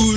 울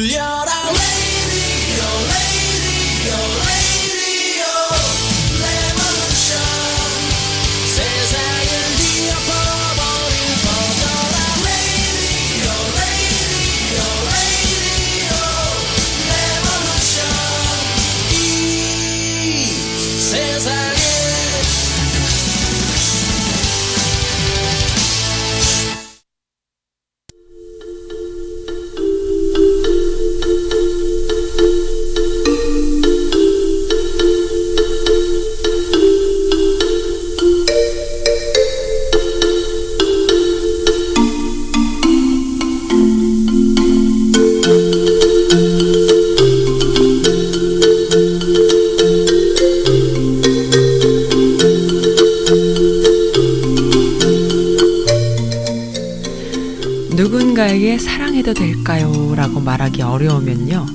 어려우면요.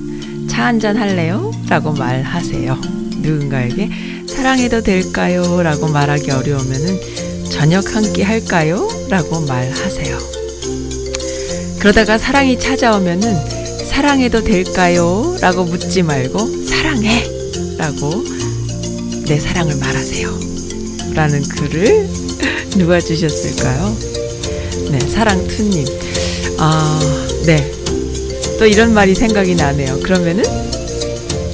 차 한잔 할래요? 라고 말하세요. 누군가에게 사랑해도 될까요? 라고 말하기 어려우면은 저녁 한 끼 할까요? 라고 말하세요. 그러다가 사랑이 찾아오면은 사랑해도 될까요? 라고 묻지 말고 사랑해! 라고 내 사랑을 말하세요. 라는 글을 누가 주셨을까요? 네, 사랑투님. 아, 네. 또 이런 말이 생각이 나네요. 그러면은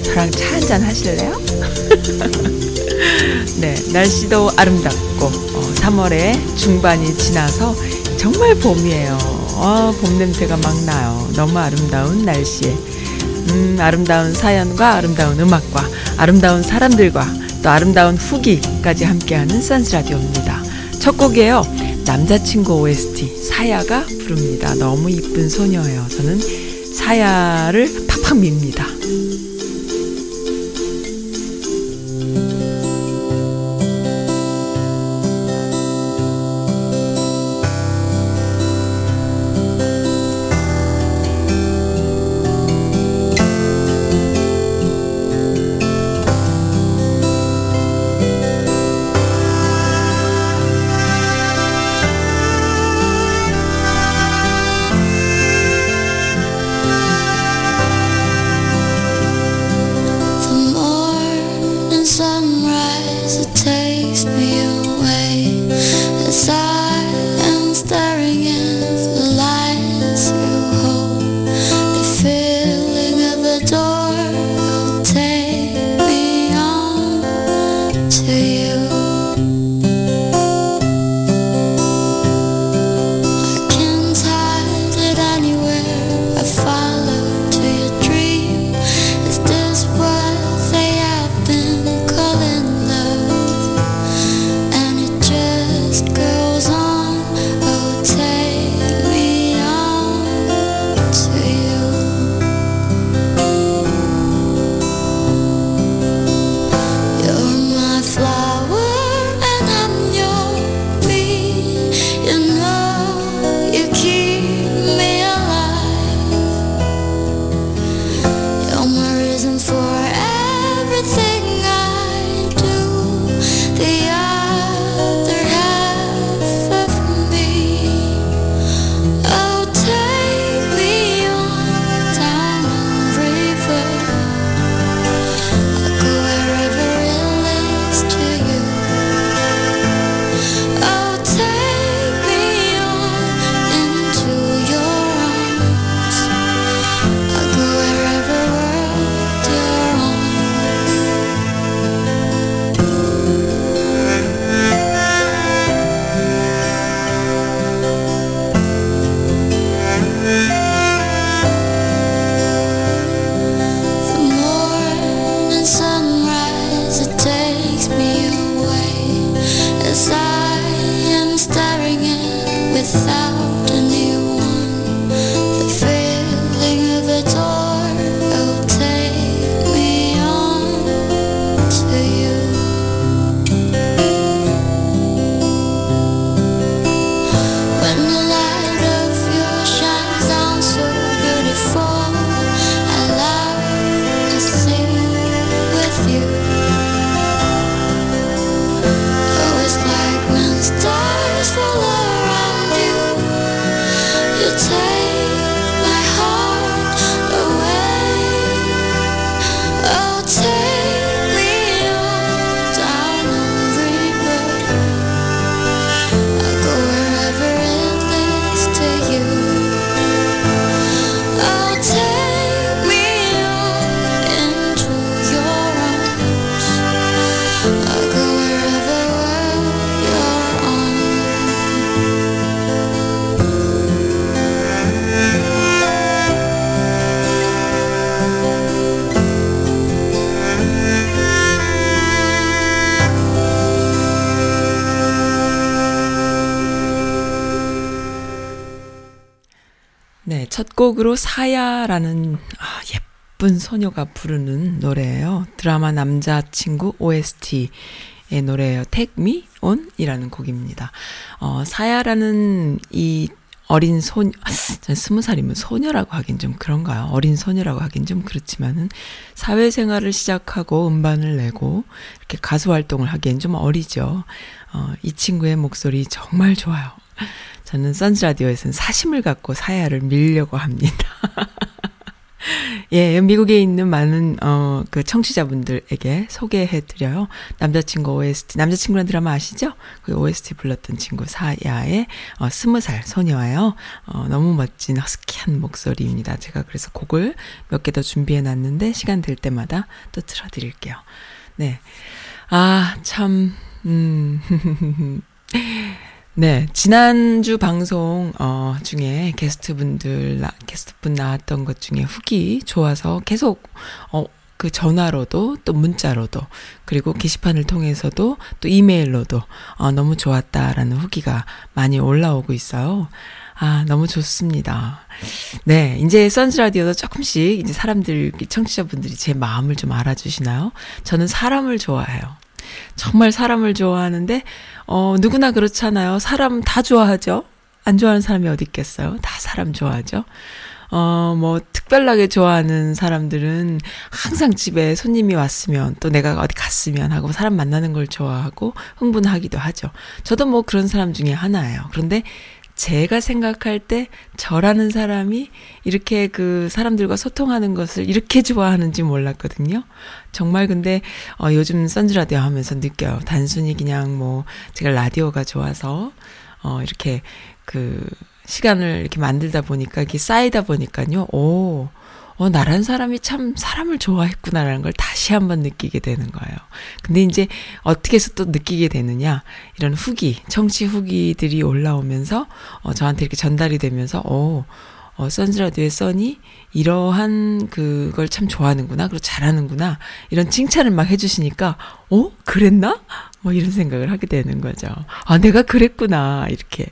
저랑 차 한잔 하실래요? 네, 날씨도 아름답고 어, 3월의 중반이 지나서 정말 봄이에요. 어, 봄 냄새가 막 나요. 너무 아름다운 날씨에 음, 아름다운 사연과 아름다운 음악과 아름다운 사람들과 또 아름다운 후기까지 함께하는 선스 라디오입니다. 첫 곡이에요. 남자친구 OST 사야가 부릅니다. 너무 이쁜 소녀예요. 저는 사야를 팍팍 밉니다. 네, 첫 곡으로 사야라는 아, 예쁜 소녀가 부르는 노래예요. 드라마 남자친구 OST의 노래예요. Take Me On 이라는 곡입니다. 어, 사야라는 이 어린 소녀, 스무 살이면 소녀라고 하긴 좀 그런가요? 어린 소녀라고 하긴 좀 그렇지만은 사회생활을 시작하고 음반을 내고 이렇게 가수 활동을 하기엔 좀 어리죠. 어, 이 친구의 목소리 정말 좋아요. 저는 선즈라디오에서는 사심을 갖고 사야를 밀려고 합니다. 예, 미국에 있는 많은, 어, 그 청취자분들에게 소개해 드려요. 남자친구 OST, 남자친구란 드라마 아시죠? 그 OST 불렀던 친구 사야의, 어, 스무 살 소녀예요. 어, 너무 멋진 허스키한 목소리입니다. 제가 그래서 곡을 몇 개 더 준비해 놨는데, 시간 될 때마다 또 틀어드릴게요. 네. 아, 참, 음. 네, 지난주 방송 어 중에 게스트분들 게스트분 나왔던 것 중에 후기 좋아서 계속 어 그 전화로도 또 문자로도 그리고 게시판을 통해서도 또 이메일로도 어 너무 좋았다라는 후기가 많이 올라오고 있어요. 아, 너무 좋습니다. 네, 이제 선즈 라디오도 조금씩 이제 사람들 청취자분들이 제 마음을 좀 알아주시나요? 저는 사람을 좋아해요. 정말 사람을 좋아하는데 어, 누구나 그렇잖아요. 사람 다 좋아하죠? 안 좋아하는 사람이 어디 있겠어요? 다 사람 좋아하죠? 어, 뭐, 특별하게 좋아하는 사람들은 항상 집에 손님이 왔으면 또 내가 어디 갔으면 하고 사람 만나는 걸 좋아하고 흥분하기도 하죠. 저도 뭐 그런 사람 중에 하나예요. 그런데 제가 생각할 때 저라는 사람이 이렇게 그 사람들과 소통하는 것을 이렇게 좋아하는지 몰랐거든요. 정말 근데 어 요즘 선즈라디오 하면서 느껴요. 단순히 그냥 뭐 제가 라디오가 좋아서 어 이렇게 그 시간을 이렇게 만들다 보니까 이게 쌓이다 보니까요. 오. 어, 나란 사람이 참 사람을 좋아했구나라는 걸 다시 한번 느끼게 되는 거예요. 근데 이제 어떻게 해서 또 느끼게 되느냐, 이런 후기, 청취 후기들이 올라오면서, 어, 저한테 이렇게 전달이 되면서, 어, 어, 선즈라디오의 써니 이러한 그걸 참 좋아하는구나, 그리고 잘하는구나, 이런 칭찬을 막 해주시니까, 어? 그랬나? 뭐 이런 생각을 하게 되는 거죠. 아, 내가 그랬구나, 이렇게.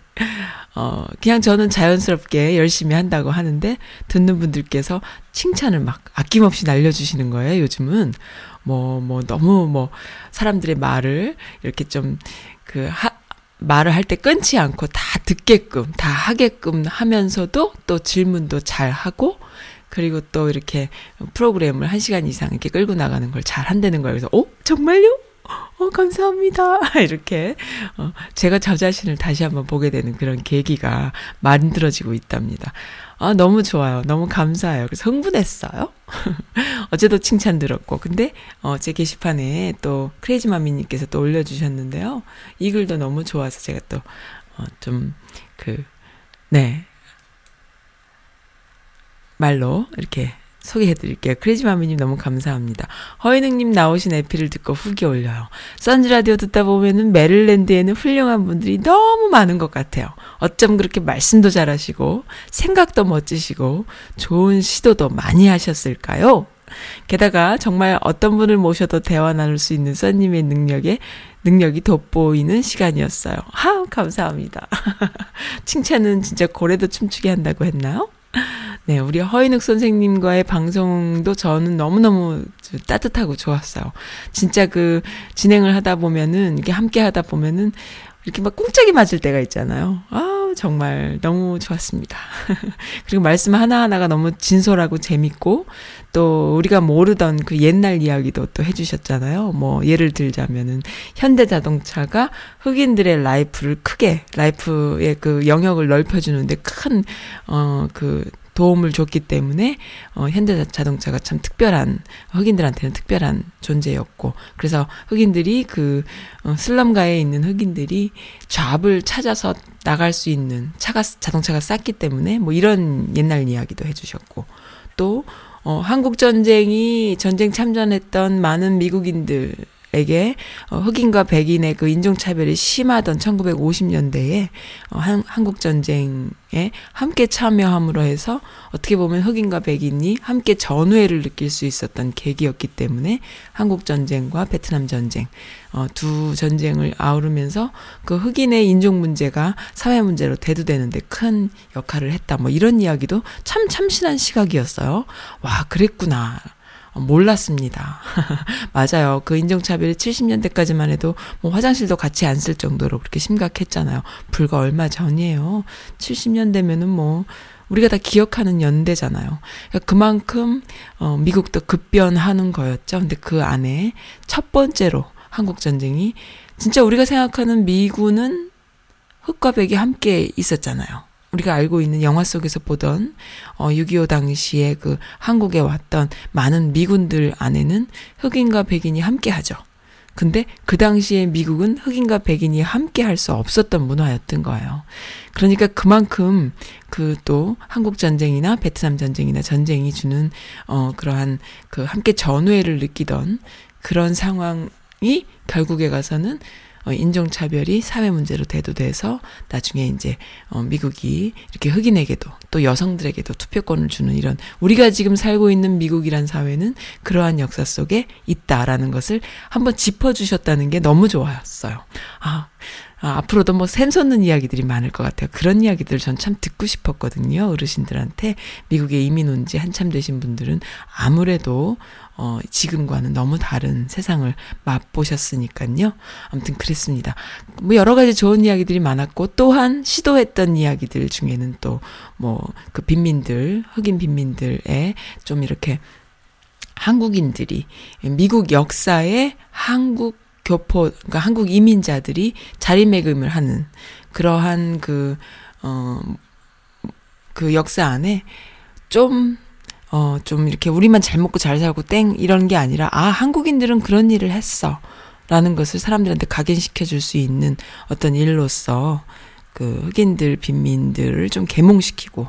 어, 그냥 저는 자연스럽게 열심히 한다고 하는데, 듣는 분들께서 칭찬을 막 아낌없이 날려주시는 거예요, 요즘은. 뭐, 뭐, 너무 뭐, 사람들의 말을 이렇게 좀, 그, 하, 말을 할 때 끊지 않고 다 듣게끔, 다 하게끔 하면서도 또 질문도 잘 하고, 그리고 또 이렇게 프로그램을 한 시간 이상 이렇게 끌고 나가는 걸 잘 한다는 거예요. 그래서, 어? 정말요? 어, 감사합니다. 이렇게, 어, 제가 저 자신을 다시 한번 보게 되는 그런 계기가 만들어지고 있답니다. 아, 너무 좋아요. 너무 감사해요. 그래서 흥분했어요. 어제도 칭찬 들었고. 근데, 어, 제 게시판에 또 크레이지 마미님께서 또 올려주셨는데요. 이 글도 너무 좋아서 제가 또, 어, 좀, 그, 네. 말로 이렇게 소개해드릴게요. 크레이지마미님 너무 감사합니다. 허인웅님 나오신 에피를 듣고 후기 올려요. 선즈라디오 듣다 보면은 메릴랜드에는 훌륭한 분들이 너무 많은 것 같아요. 어쩜 그렇게 말씀도 잘하시고 생각도 멋지시고 좋은 시도도 많이 하셨을까요? 게다가 정말 어떤 분을 모셔도 대화 나눌 수 있는 써님의 능력에 능력이 돋보이는 시간이었어요. 하, 감사합니다. 칭찬은 진짜 고래도 춤추게 한다고 했나요? 네, 우리 허인욱 선생님과의 방송도 저는 너무너무 따뜻하고 좋았어요. 진짜 그 진행을 하다 보면은, 이렇게 함께 하다 보면은, 이렇게 막 꽁짝이 맞을 때가 있잖아요. 아, 정말 너무 좋았습니다. 그리고 말씀 하나하나가 너무 진솔하고 재밌고, 또 우리가 모르던 그 옛날 이야기도 또 해주셨잖아요. 뭐, 예를 들자면은, 현대 자동차가 흑인들의 life를 크게, life의 그 영역을 넓혀주는데 큰, 어, 그, 도움을 줬기 때문에 어, 현대 자동차가 참 특별한 흑인들한테는 특별한 존재였고 그래서 흑인들이 그 어, 슬럼가에 있는 흑인들이 job을 찾아서 나갈 수 있는 차가 자동차가 쌌기 때문에 뭐 이런 옛날 이야기도 해주셨고 또 어, 한국 전쟁이 전쟁 참전했던 많은 미국인들 에게 어, 흑인과 백인의 그 인종차별이 심하던 1950년대에 어, 한, 한국 전쟁에 함께 참여함으로 해서 어떻게 보면 흑인과 백인이 함께 전우회를 느낄 수 있었던 계기였기 때문에 한국 전쟁과 베트남 전쟁 어, 두 전쟁을 아우르면서 그 흑인의 인종 문제가 사회 문제로 대두되는데 큰 역할을 했다. 뭐 이런 이야기도 참 참신한 시각이었어요. 와, 그랬구나. 어, 몰랐습니다. 맞아요. 그 인종차별이 70년대까지만 해도 뭐 화장실도 같이 안 쓸 정도로 그렇게 심각했잖아요. 불과 얼마 전이에요. 70년대면은 뭐, 우리가 다 기억하는 연대잖아요. 그러니까 그만큼, 어, 미국도 급변하는 거였죠. 근데 그 안에 첫 번째로 한국전쟁이 진짜 우리가 생각하는 미군은 흑과 백이 함께 있었잖아요. 우리가 알고 있는 영화 속에서 보던 어, 6.25 당시에 그 한국에 왔던 많은 미군들 안에는 흑인과 백인이 함께 하죠. 근데 그 당시에 미국은 흑인과 백인이 함께 할 수 없었던 문화였던 거예요. 그러니까 그만큼 그 또 한국 전쟁이나 베트남 전쟁이나 전쟁이 주는 어 그러한 그 함께 전우회를 느끼던 그런 상황이 결국에 가서는 어, 인종차별이 사회 문제로 대두돼서 나중에 이제 어, 미국이 이렇게 흑인에게도 또 여성들에게도 투표권을 주는 이런 우리가 지금 살고 있는 미국이란 사회는 그러한 역사 속에 있다라는 것을 한번 짚어주셨다는 게 너무 좋았어요. 아, 아, 앞으로도 뭐 샘솟는 이야기들이 많을 것 같아요. 그런 이야기들을 전참 듣고 싶었거든요. 어르신들한테 미국에 이민 온 지 한참 되신 분들은 아무래도 어, 지금과는 너무 다른 세상을 맛보셨으니까요. 아무튼 그랬습니다. 뭐 여러 가지 좋은 이야기들이 많았고 또한 시도했던 이야기들 중에는 또 뭐 그 빈민들, 흑인 빈민들의 좀 이렇게 한국인들이 미국 역사에 한국 교포, 그러니까 한국 이민자들이 자리매김을 하는 그러한 그, 어, 그 역사 안에 좀, 어, 좀 이렇게 우리만 잘 먹고 잘 살고 땡 이런 게 아니라, 아, 한국인들은 그런 일을 했어. 라는 것을 사람들한테 각인시켜 줄 수 있는 어떤 일로서 그 흑인들, 빈민들을 좀 계몽시키고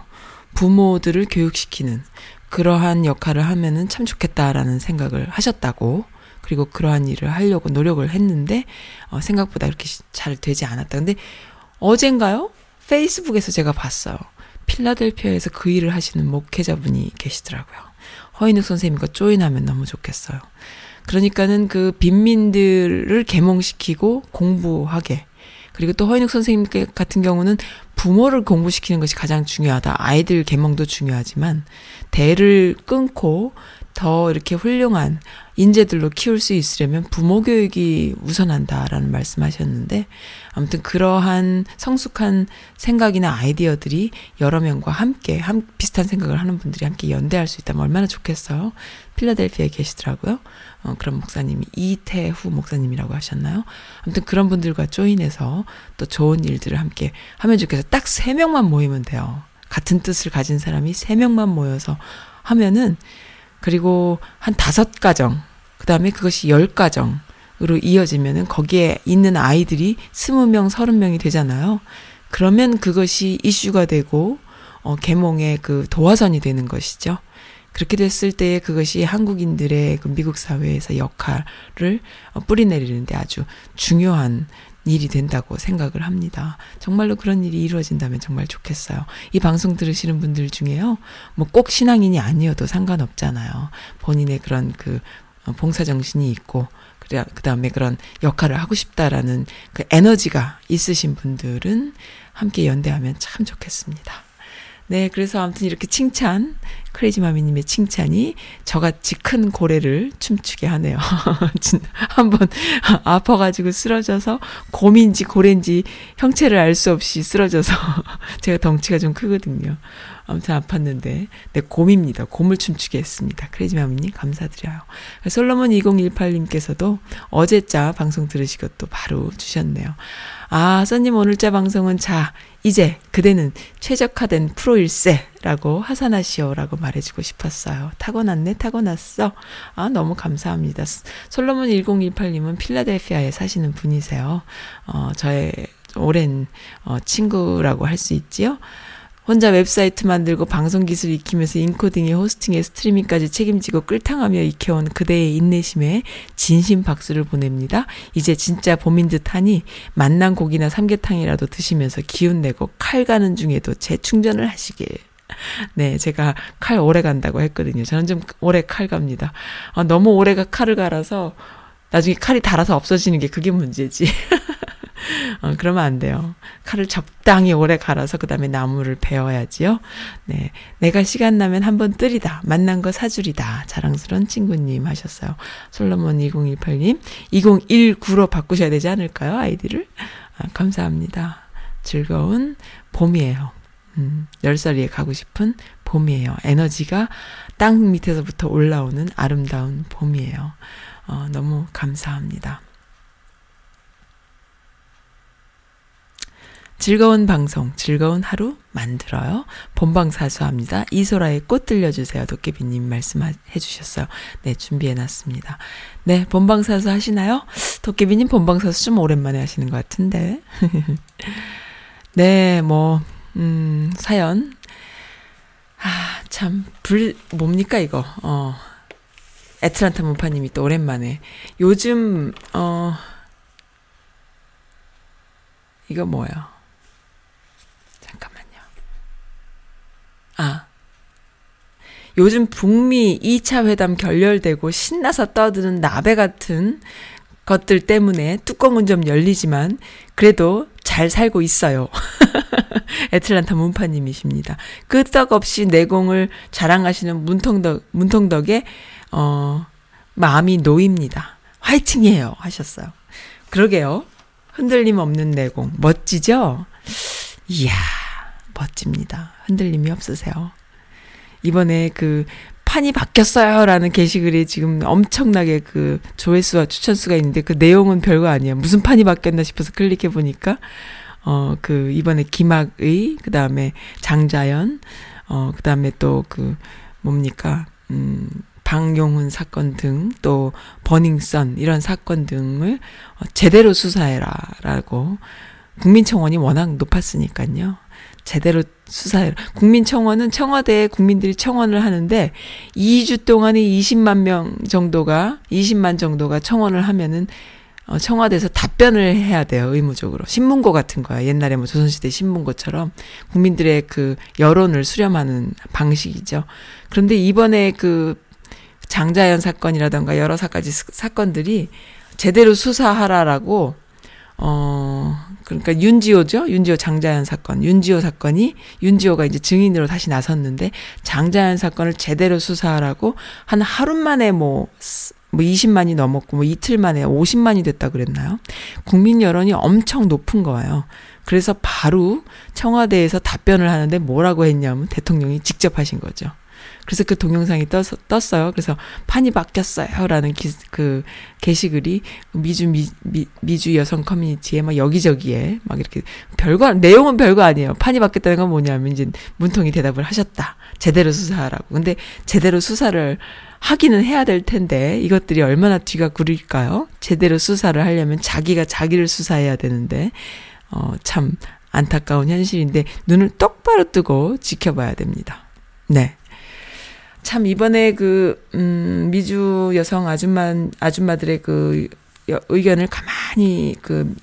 부모들을 교육시키는 그러한 역할을 하면은 참 좋겠다라는 생각을 하셨다고 그리고 그러한 일을 하려고 노력을 했는데 어, 생각보다 그렇게 잘 되지 않았다. 근데 어젠가요? 페이스북에서 제가 봤어요. 필라델피아에서 그 일을 하시는 목회자분이 계시더라고요. 허인욱 선생님과 조인하면 너무 좋겠어요. 그러니까는 그 빈민들을 계몽시키고 공부하게 그리고 또 허인욱 선생님 같은 경우는 부모를 공부시키는 것이 가장 중요하다. 아이들 계몽도 중요하지만 대를 끊고 더 이렇게 훌륭한 인재들로 키울 수 있으려면 부모 교육이 우선한다라는 말씀하셨는데 아무튼 그러한 성숙한 생각이나 아이디어들이 여러 명과 함께 한 비슷한 생각을 하는 분들이 함께 연대할 수 있다면 얼마나 좋겠어요. 필라델피아에 계시더라고요. 어, 그런 목사님이 이태후 목사님이라고 하셨나요? 아무튼 그런 분들과 조인해서 또 좋은 일들을 함께 하면 좋겠어요. 딱 세 명만 모이면 돼요. 같은 뜻을 가진 사람이 세 명만 모여서 하면은 그리고 한 다섯 가정, 그 다음에 그것이 열 가정으로 이어지면은 거기에 있는 아이들이 스무 명, 서른 명이 되잖아요. 그러면 그것이 이슈가 되고, 어, 계몽의 그 도화선이 되는 것이죠. 그렇게 됐을 때 그것이 한국인들의 그 미국 사회에서 역할을 어, 뿌리내리는데 아주 중요한 일이 된다고 생각을 합니다. 정말로 그런 일이 이루어진다면 정말 좋겠어요. 이 방송 들으시는 분들 중에요. 뭐 꼭 신앙인이 아니어도 상관없잖아요. 본인의 그런 그 어, 봉사 정신이 있고, 그래, 그 다음에 그런 역할을 하고 싶다라는 그 에너지가 있으신 분들은 함께 연대하면 참 좋겠습니다. 네, 그래서 아무튼 이렇게 칭찬, 크레이지 마미님의 칭찬이 저같이 큰 고래를 춤추게 하네요. 한번 아파가지고 쓰러져서 곰인지 고래인지 형체를 알 수 없이 쓰러져서 제가 덩치가 좀 크거든요. 아무튼 아팠는데, 네, 곰입니다. 곰을 춤추게 했습니다. 크레이지 마미님 감사드려요. 솔로몬 2018님께서도 어제자 방송 들으시고 또 바로 주셨네요. 아, 써님 오늘자 방송은 자, 이제 그대는 최적화된 프로일세라고 하산하시오라고 말해주고 싶었어요. 타고났네, 타고났어. 아, 너무 감사합니다. 솔로몬 1018님은 필라델피아에 사시는 분이세요. 어, 저의 오랜 어, 친구라고 할 수 있지요. 혼자 웹사이트 만들고 방송 기술 익히면서 인코딩에 호스팅에 스트리밍까지 책임지고 끌탕하며 익혀온 그대의 인내심에 진심 박수를 보냅니다. 이제 진짜 봄인 듯하니 만난 고기나 삼계탕이라도 드시면서 기운 내고 칼 가는 중에도 재충전을 하시길. 네, 제가 칼 오래 간다고 했거든요. 저는 좀 오래 칼 갑니다. 아, 너무 오래가 칼을 갈아서 나중에 칼이 닳아서 없어지는 게 그게 문제지. 어, 그러면 안 돼요. 칼을 적당히 오래 갈아서 그 다음에 나무를 베어야지요. 네. 내가 시간 나면 한번 뜨리다. 만난 거 사주리다. 자랑스러운 친구님 하셨어요. 솔로몬 2018님. 2019로 바꾸셔야 되지 않을까요? 아이디를. 아, 감사합니다. 즐거운 봄이에요. 음, 10살이에 가고 싶은 봄이에요. 에너지가 땅 밑에서부터 올라오는 아름다운 봄이에요. 어, 너무 감사합니다. 즐거운 방송, 즐거운 하루 만들어요. 본방사수합니다. 이소라의 꽃 들려주세요. 도깨비님 말씀해 주셨어요. 네, 준비해 놨습니다. 네, 본방사수 하시나요? 도깨비님 본방사수 좀 오랜만에 하시는 것 같은데. 네, 뭐, 음, 사연. 아, 참, 불, 뭡니까, 이거. 어, 애틀란타 문파님이 또 오랜만에. 요즘, 어, 이거 뭐야. 아. 요즘 북미 2차 회담 결렬되고 신나서 떠드는 나베 같은 것들 때문에 뚜껑은 좀 열리지만 그래도 잘 살고 있어요. 애틀란타 문파님이십니다. 끄떡없이 내공을 자랑하시는 문통덕, 문통덕의, 어, 마음이 놓입니다. 화이팅이에요. 하셨어요. 그러게요. 흔들림 없는 내공. 멋지죠? 이야. 멋집니다. 흔들림이 없으세요. 이번에 그 판이 바뀌었어요 라는 게시글이 지금 엄청나게 그 조회수와 추천수가 있는데 그 내용은 별거 아니에요. 무슨 판이 바뀌었나 싶어서 클릭해 보니까 어 그 이번에 김학의 그다음에 장자연 어 그다음에 또 그 뭡니까 음 방용훈 사건 등 또 버닝썬 이런 사건 등을 어, 제대로 수사해라라고 국민청원이 워낙 높았으니까요. 제대로 수사해. 국민청원은 청와대에 국민들이 청원을 하는데 2주 동안에 20만 명 정도가 20만 정도가 청원을 하면은 어, 청와대에서 답변을 해야 돼요, 의무적으로. 신문고 같은 거야. 옛날에 뭐 조선시대 신문고처럼 국민들의 그 여론을 수렴하는 방식이죠. 그런데 이번에 그 장자연 사건이라던가 여러 사가지 사건들이 제대로 수사하라라고 어, 그러니까 윤지호죠? 윤지호 장자연 사건. 윤지호 사건이, 윤지호가 이제 증인으로 다시 나섰는데, 장자연 사건을 제대로 수사하라고 한 하루 만에 뭐, 뭐 20만이 넘었고, 뭐 이틀 만에 50만이 됐다 그랬나요? 국민 여론이 엄청 높은 거예요. 그래서 바로 청와대에서 답변을 하는데 뭐라고 했냐면 대통령이 직접 하신 거죠. 그래서 그 동영상이 떴, 떴어요. 그래서 판이 바뀌었어요라는 기, 그 게시글이 미주 미, 미, 미주 여성 커뮤니티에 막 여기저기에 막 이렇게 별거 내용은 별거 아니에요. 판이 바뀌었다는 건 뭐냐면 이제 문통이 대답을 하셨다. 제대로 수사하라고. 근데 제대로 수사를 하기는 해야 될 텐데 이것들이 얼마나 뒤가 구릴까요? 제대로 수사를 하려면 자기가 자기를 수사해야 되는데 어, 참 안타까운 현실인데 눈을 똑바로 뜨고 지켜봐야 됩니다. 네. 참 이번에 그, 음, 미주 여성 아줌마, 아줌마들의 그 의견을 가만히 그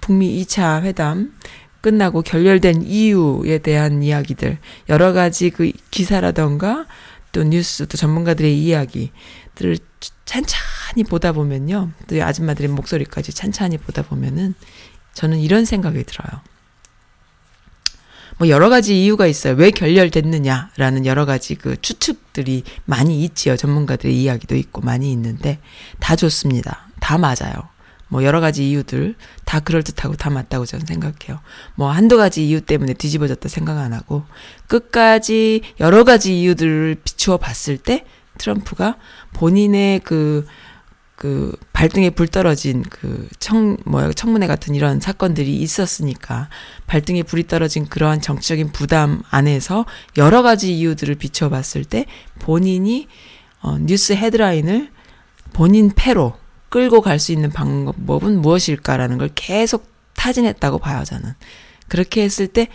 북미 2차 회담 끝나고 결렬된 이유에 대한 이야기들, 여러 가지 그 기사라던가 또 뉴스, 또 전문가들의 이야기들을 찬찬히 보다 보면요. 또 아줌마들의 목소리까지 찬찬히 보다 보면은 저는 이런 생각이 들어요. 뭐 여러 가지 이유가 있어요. 왜 결렬됐느냐라는 여러 가지 그 추측들이 많이 있지요. 전문가들의 이야기도 있고 많이 있는데 다 좋습니다. 다 맞아요. 뭐 여러 가지 이유들 다 그럴듯하고 다 맞다고 저는 생각해요. 뭐 한두 가지 이유 때문에 뒤집어졌다 생각 안 하고 끝까지 여러 가지 이유들을 비추어 봤을 때 트럼프가 본인의 그 그 발등에 불 떨어진 그 청, 뭐야, 청문회 같은 이런 사건들이 있었으니까 발등에 불이 떨어진 그러한 정치적인 부담 안에서 여러 가지 이유들을 비춰봤을 때 본인이 어, 뉴스 헤드라인을 본인 패로 끌고 갈 수 있는 방법은 무엇일까라는 걸 계속 타진했다고 봐요, 저는. 그렇게 했을 때,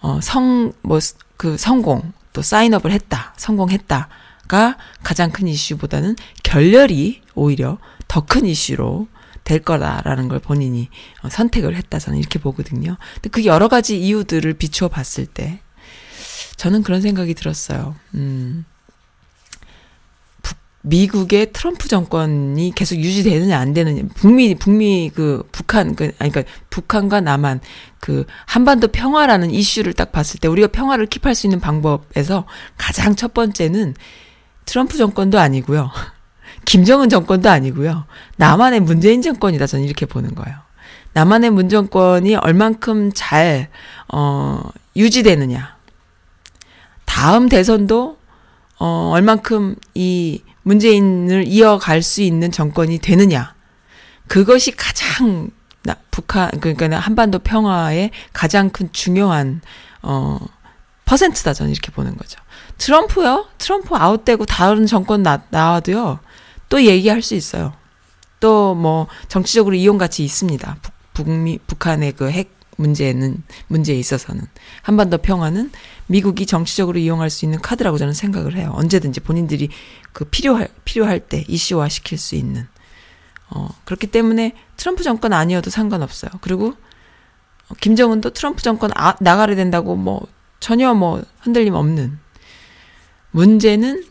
어, 성, 뭐, 그 성공, 또 사인업을 했다, 성공했다가 가장 큰 이슈보다는 결렬이 오히려 더 큰 이슈로 될 거다라는 걸 본인이 어, 선택을 했다 저는 이렇게 보거든요. 근데 그 여러 가지 이유들을 비추어 봤을 때 저는 그런 생각이 들었어요. 음. 미국의 트럼프 정권이 계속 유지되느냐 안 되느냐 북미 북미 그 북한 그 아니 그러니까 북한과 남한 그 한반도 평화라는 이슈를 딱 봤을 때 우리가 평화를 킵할 수 있는 방법에서 가장 첫 번째는 트럼프 정권도 아니고요. 김정은 정권도 아니고요. 남한의 문재인 정권이다 저는 이렇게 보는 거예요. 남한의 문 정권이 얼만큼 잘 어, 유지되느냐. 다음 대선도 어, 얼만큼 이 문재인을 이어갈 수 있는 정권이 되느냐. 그것이 가장 나, 북한 그러니까 한반도 평화의 가장 큰 중요한 어 퍼센트다 저는 이렇게 보는 거죠. 트럼프요? 트럼프 아웃되고 다른 정권 나, 나와도요. 또 얘기할 수 있어요. 또 뭐 정치적으로 이용 가치 있습니다. 북, 북미 북한의 그 핵 문제는 문제에 있어서는 한반도 평화는 미국이 정치적으로 이용할 수 있는 카드라고 저는 생각을 해요. 언제든지 본인들이 그 필요할 필요할 때 이슈화 시킬 수 있는 어 그렇기 때문에 트럼프 정권 아니어도 상관없어요. 그리고 김정은도 트럼프 정권 아, 나가야 된다고 뭐 전혀 뭐 흔들림 없는 문제는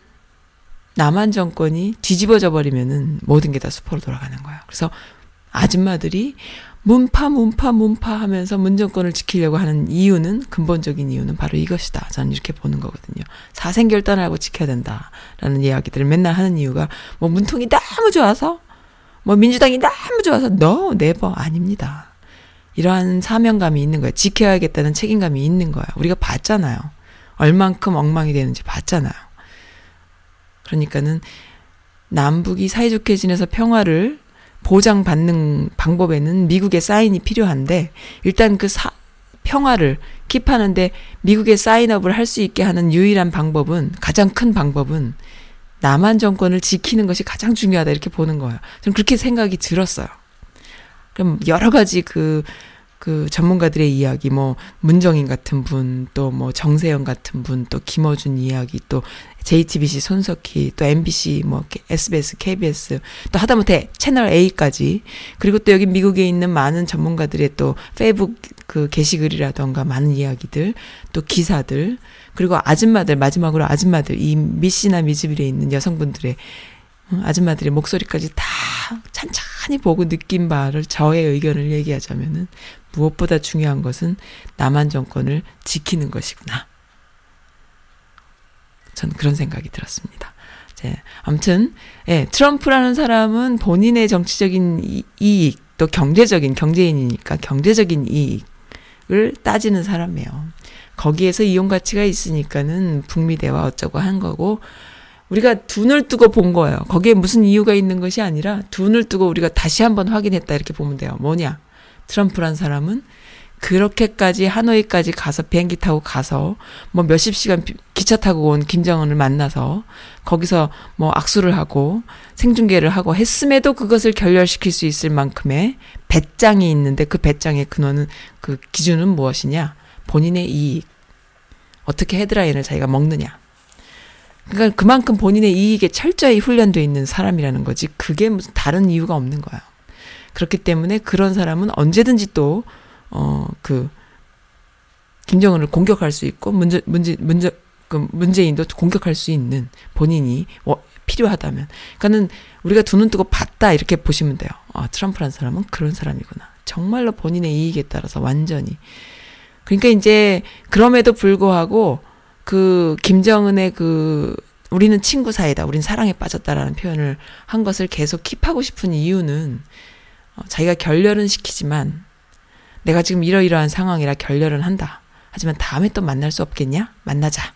남한 정권이 뒤집어져 버리면은 모든 게 다 수포로 돌아가는 거야. 그래서 아줌마들이 문파 문파 문파 하면서 문정권을 지키려고 하는 이유는 근본적인 이유는 바로 이것이다. 저는 이렇게 보는 거거든요. 사생결단하고 지켜야 된다라는 이야기들을 맨날 하는 이유가 뭐 문통이 너무 좋아서 뭐 민주당이 너무 좋아서 너 네버 아닙니다. 이러한 사명감이 있는 거예요. 지켜야겠다는 책임감이 있는 거야. 우리가 봤잖아요. 얼만큼 엉망이 되는지 봤잖아요. 그러니까는 남북이 사이좋게 지내서 평화를 보장받는 방법에는 미국의 사인이 필요한데 일단 그 사, 평화를 킵하는데 미국의 사인업을 할 수 있게 하는 유일한 방법은 가장 큰 방법은 남한 정권을 지키는 것이 가장 중요하다 이렇게 보는 거예요. 좀 그렇게 생각이 들었어요. 그럼 여러 가지 그 그 전문가들의 이야기, 뭐 문정인 같은 분, 또 뭐 정세영 같은 분, 또 김어준 이야기, 또 JTBC 손석희, 또 MBC, 뭐 SBS, KBS, 또 하다못해 채널 A까지, 그리고 또 여기 미국에 있는 많은 전문가들의 또 페이북 그 게시글이라던가 많은 이야기들, 또 기사들, 그리고 아줌마들 마지막으로 아줌마들 이 미시나 미즈빌에 있는 여성분들의 아줌마들의 목소리까지 다 찬찬히 보고 느낀 바를 저의 의견을 얘기하자면은 무엇보다 중요한 것은 남한 정권을 지키는 것이구나. 전 그런 생각이 들었습니다. 네, 아무튼 예, 트럼프라는 사람은 본인의 정치적인 이익 또 경제적인 경제인이니까 경제적인 이익을 따지는 사람이에요. 거기에서 이용 가치가 있으니까는 북미 대화 어쩌고 한 거고 우리가 둔을 뜨고 본 거예요. 거기에 무슨 이유가 있는 것이 아니라 둔을 뜨고 우리가 다시 한번 확인했다 이렇게 보면 돼요. 뭐냐? 트럼프란 사람은 그렇게까지 하노이까지 가서 비행기 타고 가서 뭐 몇십 시간 기차 타고 온 김정은을 만나서 거기서 뭐 악수를 하고 생중계를 하고 했음에도 그것을 결렬시킬 수 있을 만큼의 배짱이 있는데 그 배짱의 근원은 그 기준은 무엇이냐? 본인의 이익. 어떻게 헤드라인을 자기가 먹느냐. 그러니까 그만큼 본인의 이익에 철저히 훈련되어 있는 사람이라는 거지. 그게 무슨 다른 이유가 없는 거야. 그렇기 때문에 그런 사람은 언제든지 또, 어, 그, 김정은을 공격할 수 있고, 문제, 문제, 문제, 그 문재인도 공격할 수 있는 본인이 어, 필요하다면. 그러니까는 우리가 두 눈 뜨고 봤다 이렇게 보시면 돼요. 아, 트럼프란 사람은 그런 사람이구나. 정말로 본인의 이익에 따라서 완전히. 그러니까 이제 그럼에도 불구하고 그 김정은의 그 우리는 친구 사이다. 우린 사랑에 빠졌다라는 표현을 한 것을 계속 킵하고 싶은 이유는 어, 자기가 결렬은 시키지만 내가 지금 이러이러한 상황이라 결렬은 한다. 하지만 다음에 또 만날 수 없겠냐? 만나자.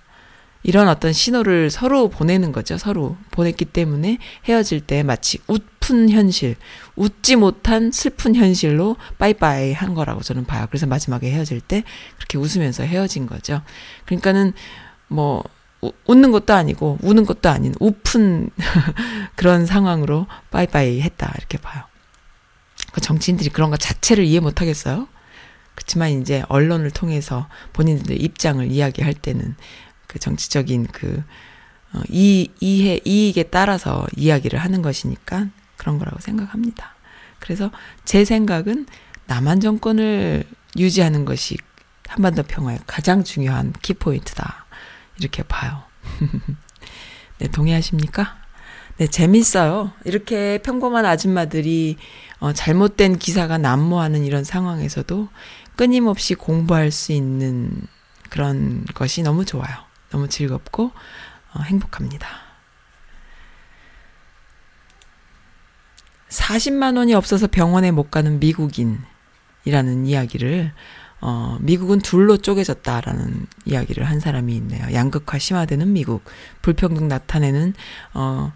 이런 어떤 신호를 서로 보내는 거죠. 서로 보냈기 때문에 헤어질 때 마치 웃픈 현실, 웃지 못한 슬픈 현실로 빠이빠이 한 거라고 저는 봐요. 그래서 마지막에 헤어질 때 그렇게 웃으면서 헤어진 거죠. 그러니까는 뭐 웃는 것도 아니고 우는 것도 아닌 우픈 그런 상황으로 빠이빠이 했다 이렇게 봐요. 그 정치인들이 그런 거 자체를 이해 못 하겠어요? 그렇지만 이제 언론을 통해서 본인들의 입장을 이야기할 때는 그 정치적인 그 어, 이, 이해, 이익에 따라서 이야기를 하는 것이니까 그런 거라고 생각합니다. 그래서 제 생각은 남한 정권을 유지하는 것이 한반도 평화의 가장 중요한 키포인트다. 이렇게 봐요. 네, 동의하십니까? 네, 재밌어요. 이렇게 평범한 아줌마들이 어, 잘못된 기사가 난무하는 이런 상황에서도 끊임없이 공부할 수 있는 그런 것이 너무 좋아요. 너무 즐겁고 어, 행복합니다. 40만 원이 없어서 병원에 못 가는 미국인이라는 이야기를 어, 미국은 둘로 쪼개졌다라는 이야기를 한 사람이 있네요. 양극화 심화되는 미국, 불평등 나타내는 어,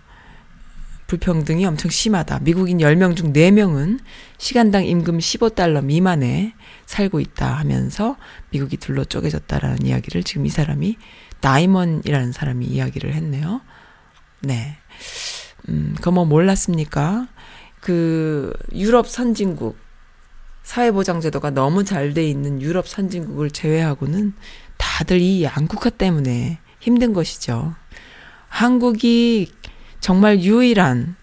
불평등이 엄청 심하다. 미국인 10명 중 4명은 시간당 임금 15달러 미만에 살고 있다 하면서 미국이 둘로 쪼개졌다라는 이야기를 지금 이 사람이 나이먼이라는 사람이 이야기를 했네요. 네. 음, 그거 뭐 몰랐습니까? 그 유럽 선진국 사회보장제도가 너무 잘 돼 있는 유럽 선진국을 제외하고는 다들 이 양국화 때문에 힘든 것이죠. 한국이 정말 유일한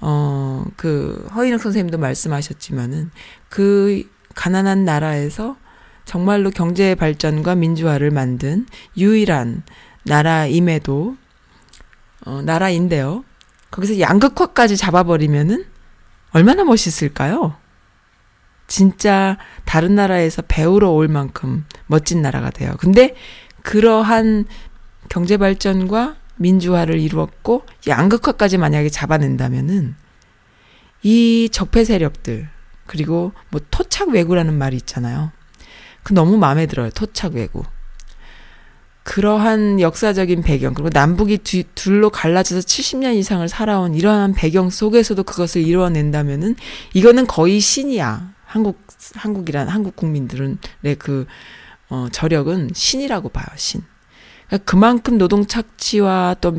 어 그 허인욱 선생님도 말씀하셨지만은 그 가난한 나라에서 정말로 경제 발전과 민주화를 만든 유일한 나라임에도 어 나라인데요. 거기서 양극화까지 잡아버리면은 얼마나 멋있을까요? 진짜 다른 나라에서 배우러 올 만큼 멋진 나라가 돼요. 근데 그러한 경제 발전과 민주화를 이루었고 양극화까지 만약에 잡아낸다면은 이 적폐 세력들 그리고 뭐 토착 외구라는 말이 있잖아요. 그 너무 마음에 들어요. 토착 외구. 그러한 역사적인 배경 그리고 남북이 뒤, 둘로 갈라져서 70년 이상을 살아온 이러한 배경 속에서도 그것을 이루어낸다면은 이거는 거의 신이야. 한국 한국이란 한국 국민들은 그 어, 저력은 신이라고 봐요. 신. 그만큼 노동 착취와 또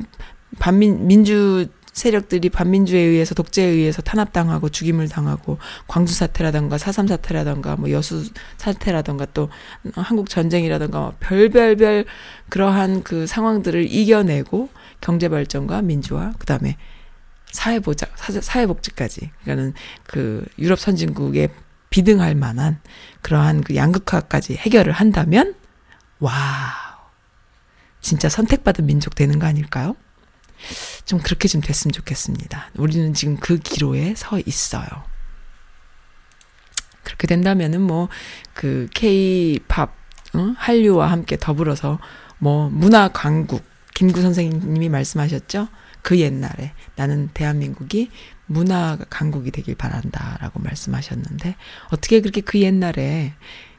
반민 민주 세력들이 반민주에 의해서 독재에 의해서 탄압당하고 죽임을 당하고 광주 사태라던가 사삼 사태라던가 뭐 여수 사태라던가 또 한국 전쟁이라던가 뭐 별별별 그러한 그 상황들을 이겨내고 경제 발전과 민주화 그다음에 사회 보장 사회 복지까지. 그러니까는 그 유럽 선진국에 비등할 만한 그러한 그 양극화까지 해결을 한다면 wow 진짜 선택받은 민족 되는 거 아닐까요? 좀 그렇게 좀 됐으면 좋겠습니다. 우리는 지금 그 기로에 서 있어요. 그렇게 된다면은 뭐 그 K-팝 응? 한류와 함께 더불어서 뭐 문화 강국 김구 선생님이 말씀하셨죠? 그 옛날에 나는 대한민국이 문화 강국이 되길 바란다라고 말씀하셨는데 어떻게 그렇게 그 옛날에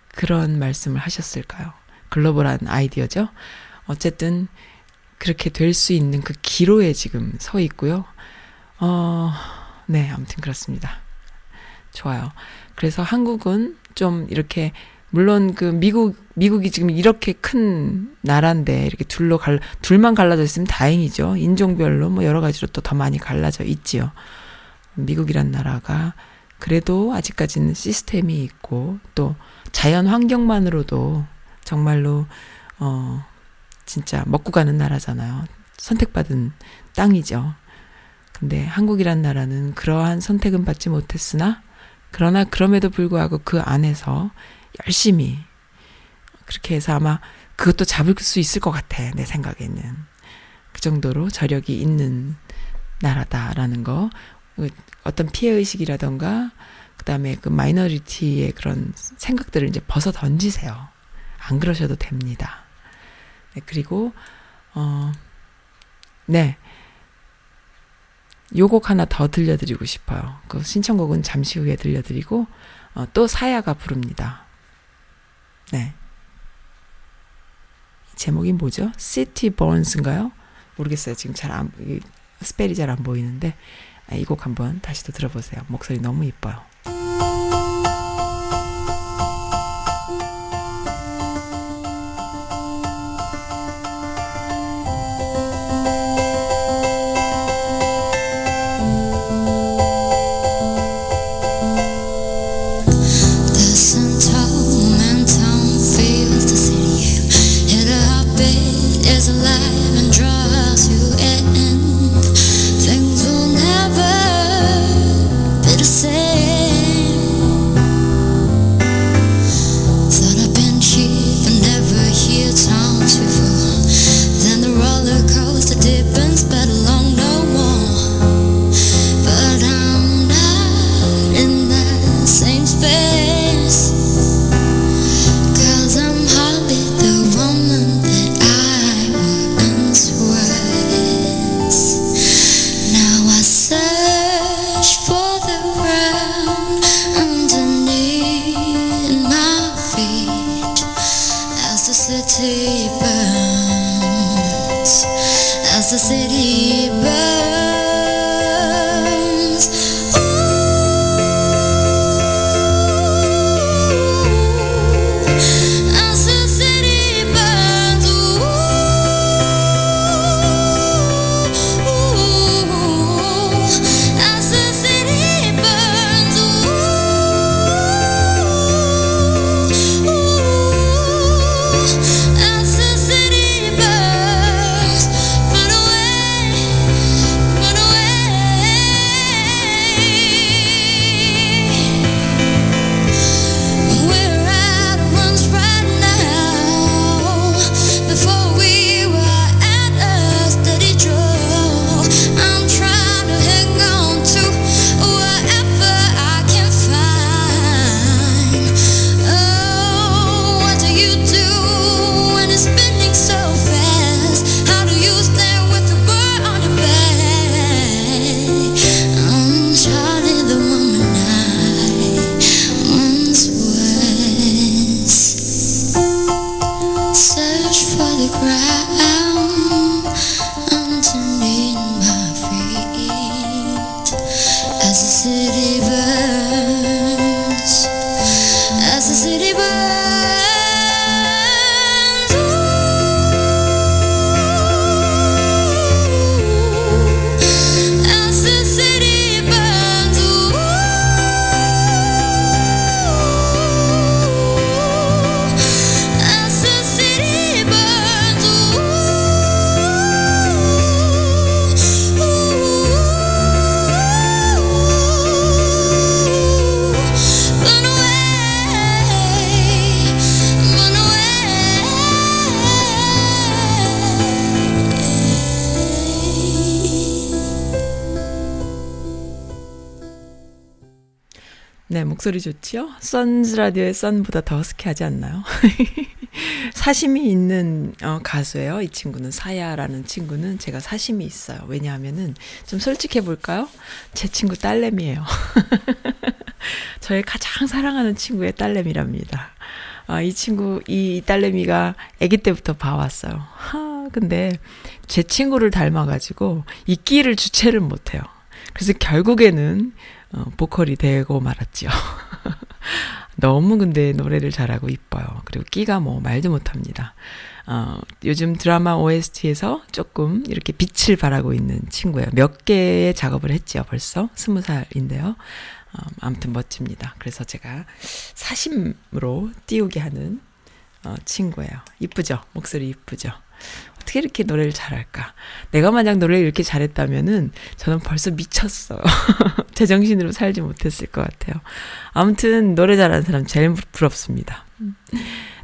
그런 말씀을 하셨을까요? 글로벌한 아이디어죠. 어쨌든 그렇게 될 수 있는 그 기로에 지금 서 있고요. 어, 네, 아무튼 그렇습니다. 좋아요. 그래서 한국은 좀 이렇게 물론 그 미국 미국이 지금 이렇게 큰 나라인데 이렇게 둘로 갈 둘만 갈라져 있으면 다행이죠. 인종별로 뭐 여러 가지로 또 더 많이 갈라져 있지요. 미국이란 나라가 그래도 아직까지는 시스템이 있고 또 자연 환경만으로도 정말로 어 진짜 먹고 가는 나라잖아요. 선택받은 땅이죠. 근데 한국이란 나라는 그러한 선택은 받지 못했으나 그러나 그럼에도 불구하고 그 안에서 열심히 그렇게 해서 아마 그것도 잡을 수 있을 것 같아. 내 생각에는. 그 정도로 저력이 있는 나라다라는 거. 어떤 피해의식이라던가, 그 다음에 그 마이너리티의 그런 생각들을 이제 벗어 던지세요. 안 그러셔도 됩니다. 네, 그리고 어, 네. 요곡 하나 더 들려드리고 싶어요. 그 신청곡은 잠시 후에 들려드리고 어, 또 사야가 부릅니다. 네. 제목이 뭐죠? City Burns인가요? 모르겠어요. 지금 잘 안, 스펠이 잘 안 보이는데 아, 이곡 한번 다시 또 들어보세요. 목소리 너무 이뻐요. 목소리 좋지요? 선즈 라디오의 썬보다 더 허스키하지 않나요? 사심이 있는 어, 가수예요. 이 친구는 사야라는 친구는 제가 사심이 있어요. 왜냐하면은 좀 솔직해 볼까요? 제 친구 딸내미예요. 저의 가장 사랑하는 친구의 딸내미랍니다. 아, 이 친구 이 딸내미가 아기 때부터 봐왔어요. 하, 근데 제 친구를 닮아가지고 이 끼를 주체를 못해요. 그래서 결국에는 어, 보컬이 되고 말았죠. 너무 근데 노래를 잘하고 이뻐요. 그리고 끼가 뭐 말도 못합니다. 어, 요즘 드라마 OST에서 조금 이렇게 빛을 발하고 있는 친구예요. 몇 개의 작업을 했지요, 벌써. 스무 살인데요. 어, 아무튼 멋집니다. 그래서 제가 사심으로 띄우게 하는 어, 친구예요. 이쁘죠? 목소리 이쁘죠? 어떻게 이렇게 노래를 잘할까? 내가 만약 노래를 이렇게 잘했다면은 저는 벌써 미쳤어요. 제정신으로 살지 못했을 것 같아요. 아무튼 노래 잘하는 사람 제일 부럽습니다.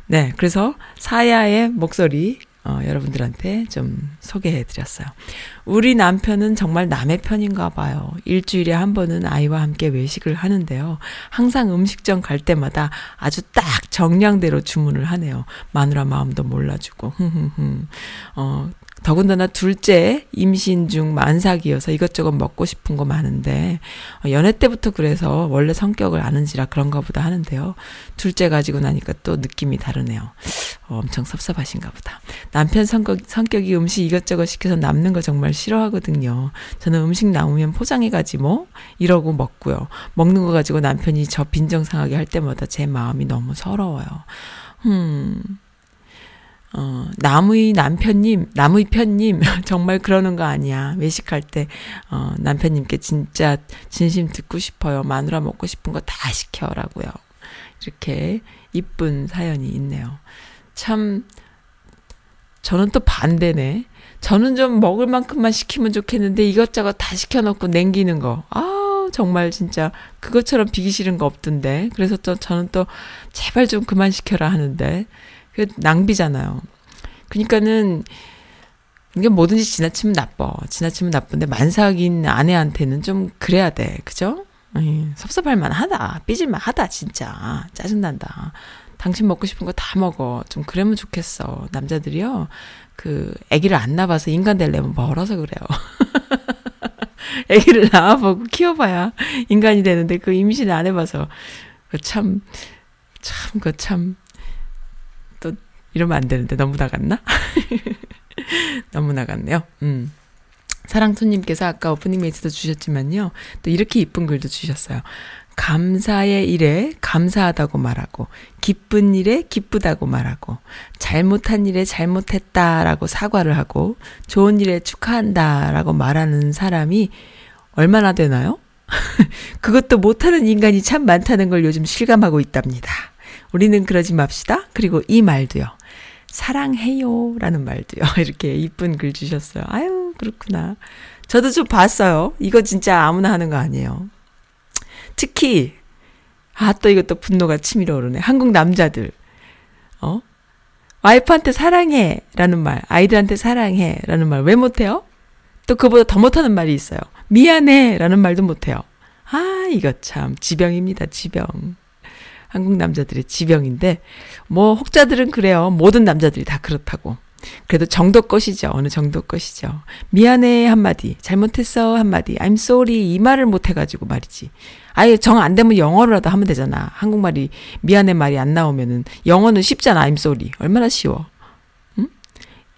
네, 그래서 사야의 목소리 어, 여러분들한테 좀 소개해 드렸어요. 우리 남편은 정말 남의 편인가 봐요. 일주일에 한 번은 아이와 함께 외식을 하는데요. 항상 음식점 갈 때마다 아주 딱 정량대로 주문을 하네요. 마누라 마음도 몰라주고. 어, 더군다나 둘째 임신 중 만삭이어서 이것저것 먹고 싶은 거 많은데 어, 연애 때부터 그래서 원래 성격을 아는지라 그런가 보다 하는데요. 둘째 가지고 나니까 또 느낌이 다르네요. 어, 엄청 섭섭하신가 보다. 남편 성격, 성격이 음식 이것저것 시켜서 남는 거 정말 싫어하거든요. 저는 음식 남으면 포장해 가지 뭐 이러고 먹고요. 먹는 거 가지고 남편이 저 빈정상하게 할 때마다 제 마음이 너무 서러워요. 음. 어, 나무의 남편님, 나무의 편님, 정말 그러는 거 아니야. 외식할 때, 어, 남편님께 진짜 진심 듣고 싶어요. 마누라 먹고 싶은 거 다 시켜라고요. 이렇게 이쁜 사연이 있네요. 참, 저는 또 반대네. 저는 좀 먹을 만큼만 시키면 좋겠는데 이것저것 다 시켜놓고 냉기는 거. 아 정말 진짜 그것처럼 비기 싫은 거 없던데. 그래서 또 저는 또 제발 좀 그만 시켜라 하는데. 그 낭비잖아요. 그러니까는 이게 뭐든지 지나치면 나빠. 지나치면 나쁜데 만삭인 아내한테는 좀 그래야 돼. 그죠? 에이, 섭섭할 만하다. 삐질 만 하다 진짜. 짜증난다. 당신 먹고 싶은 거 다 먹어. 좀 그러면 좋겠어. 남자들이요. 그 아기를 안 낳아봐서 인간 되려면 멀어서 그래요. 아기를 낳아보고 키워봐야 인간이 되는데 그 임신 안 해봐서 그 참 참 그참또 이러면 안 되는데 너무 나갔나? 너무 나갔네요. 음. 사랑투님께서 아까 오프닝 메이트도 주셨지만요. 또 이렇게 이쁜 글도 주셨어요. 감사의 일에 감사하다고 말하고, 기쁜 일에 기쁘다고 말하고, 잘못한 일에 잘못했다라고 사과를 하고, 좋은 일에 축하한다라고 말하는 사람이 얼마나 되나요? 그것도 못하는 인간이 참 많다는 걸 요즘 실감하고 있답니다. 우리는 그러지 맙시다. 그리고 이 말도요. 사랑해요. 라는 말도요. 이렇게 이쁜 글 주셨어요. 아유, 그렇구나. 저도 좀 봤어요. 이거 진짜 아무나 하는 거 아니에요. 특히, 아, 또 이것도 분노가 치밀어 오르네. 한국 남자들. 어? 와이프한테 사랑해. 라는 말, 아이들한테 사랑해. 라는 말 왜 못해요? 또 그보다 더 못하는 말이 있어요. 미안해. 라는 말도 못해요. 아, 이거 참, 지병입니다, 지병. 한국 남자들의 지병인데, 뭐, 혹자들은 그래요. 모든 남자들이 다 그렇다고. 그래도 정도 것이죠. 어느 정도 것이죠. 미안해 한마디, 잘못했어 한마디, I'm sorry 이 말을 못해가지고 말이지. 아예 정 안 되면 영어로라도 하면 되잖아. 한국말이 미안해 말이 안 나오면은 영어는 쉽잖아. I'm sorry 얼마나 쉬워. 응?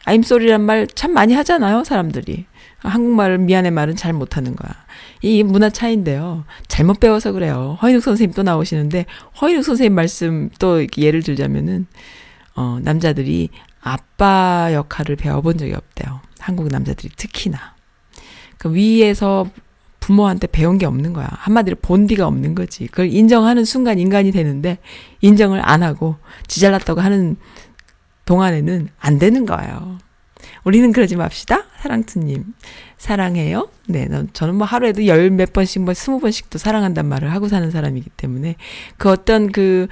I'm sorry란 말 참 많이 하잖아요. 사람들이. 한국말을 미안해 말은 잘 못하는 거야. 이 문화 차인데요. 잘못 배워서 그래요. 허인욱 선생님 또 나오시는데 허인욱 선생님 말씀 또 예를 들자면은 어 남자들이 아빠 역할을 배워본 적이 없대요. 한국 남자들이 특히나. 그 위에서 부모한테 배운 게 없는 거야. 한마디로 본디가 없는 거지. 그걸 인정하는 순간 인간이 되는데 인정을 안 하고 지잘났다고 하는 동안에는 안 되는 거예요. 우리는 그러지 맙시다. 사랑투님. 사랑해요. 네. 저는 뭐 하루에도 열 몇 번씩, 뭐 스무 번씩도 사랑한단 말을 하고 사는 사람이기 때문에 그 어떤 그,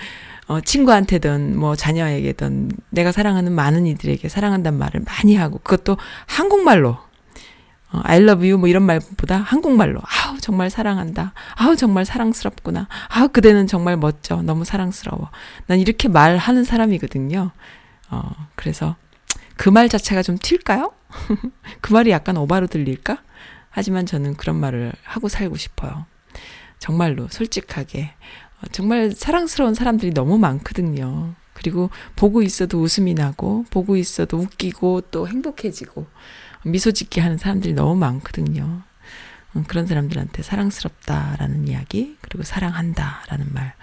어, 친구한테든 뭐 자녀에게든 내가 사랑하는 많은 이들에게 사랑한단 말을 많이 하고 그것도 한국말로 어, I love you 뭐 이런 말보다 한국말로 아우 정말 사랑한다. 아우 정말 사랑스럽구나. 아우 그대는 정말 멋져. 너무 사랑스러워. 난 이렇게 말하는 사람이거든요. 어, 그래서 그 말 자체가 좀 튈까요? 그 말이 약간 오바로 들릴까? 하지만 저는 그런 말을 하고 살고 싶어요. 정말로 솔직하게 어, 정말 사랑스러운 사람들이 너무 많거든요. 그리고 보고 있어도 웃음이 나고 보고 있어도 웃기고 또 행복해지고 미소 짓게 하는 사람들이 너무 많거든요. 음, 그런 사람들한테 사랑스럽다라는 이야기 그리고 사랑한다라는 말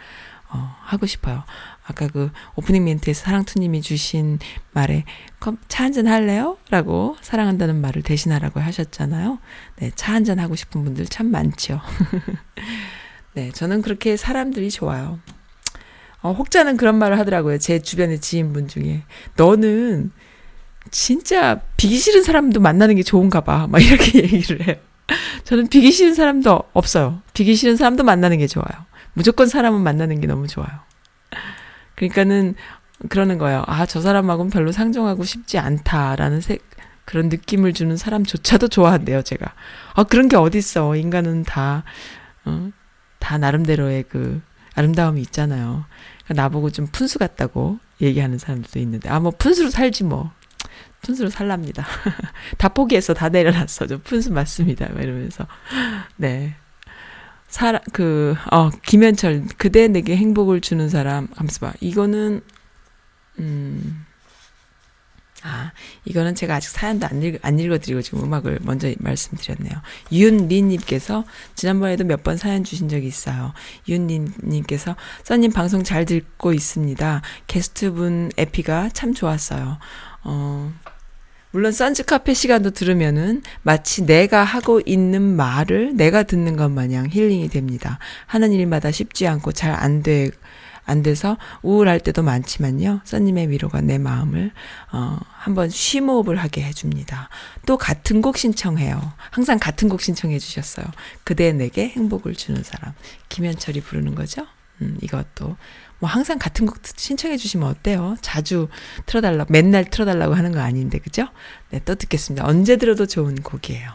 어, 하고 싶어요. 아까 그 오프닝 멘트에서 사랑투님이 주신 말에 차 한잔 할래요? 라고 사랑한다는 말을 대신하라고 하셨잖아요. 네, 차 한잔 하고 싶은 분들 참 많죠. 네, 저는 그렇게 사람들이 좋아요. 어, 혹자는 그런 말을 하더라고요. 제 주변의 지인분 중에. 너는 진짜 비기 싫은 사람도 만나는 게 좋은가 봐. 막 이렇게 얘기를 해요. 저는 비기 싫은 사람도 없어요. 비기 싫은 사람도 만나는 게 좋아요. 무조건 사람은 만나는 게 너무 좋아요. 그러니까는 그러는 거예요. 아, 저 사람하고는 별로 상종하고 싶지 않다라는 색, 그런 느낌을 주는 사람조차도 좋아한대요, 제가. 아, 그런 게 어딨어. 인간은 다, 어, 다 나름대로의 그 아름다움이 있잖아요. 그러니까 나보고 좀 푼수 같다고 얘기하는 사람들도 있는데, 아, 뭐 푼수로 살지 뭐. 푼수로 살랍니다. 다 포기했어. 다 내려놨어. 저 푼수 맞습니다. 막 이러면서. 네. 사람, 그, 어, 김현철, 그대 내게 행복을 주는 사람. 하면서 봐. 이거는, 음, 아, 이거는 제가 아직 사연도 안, 읽, 안 읽어드리고 지금 음악을 먼저 말씀드렸네요. 윤리님께서 지난번에도 몇 번 사연 주신 적이 있어요. 윤리님께서 써님 방송 잘 듣고 있습니다. 게스트분 에피가 참 좋았어요. 어, 물론 선즈 카페 시간도 들으면은 마치 내가 하고 있는 말을 내가 듣는 것 마냥 힐링이 됩니다. 하는 일마다 쉽지 않고 잘 안 돼, 안 돼서 우울할 때도 많지만요. 써님의 위로가 내 마음을, 어, 한번 쉬호흡을 하게 해줍니다. 또 같은 곡 신청해요. 항상 같은 곡 신청해 주셨어요. 그대 내게 행복을 주는 사람. 김현철이 부르는 거죠? 음, 이것도. 뭐 항상 같은 곡 신청해 주시면 어때요? 자주 틀어달라고, 맨날 틀어달라고 하는 거 아닌데, 그죠? 네, 또 듣겠습니다. 언제 들어도 좋은 곡이에요.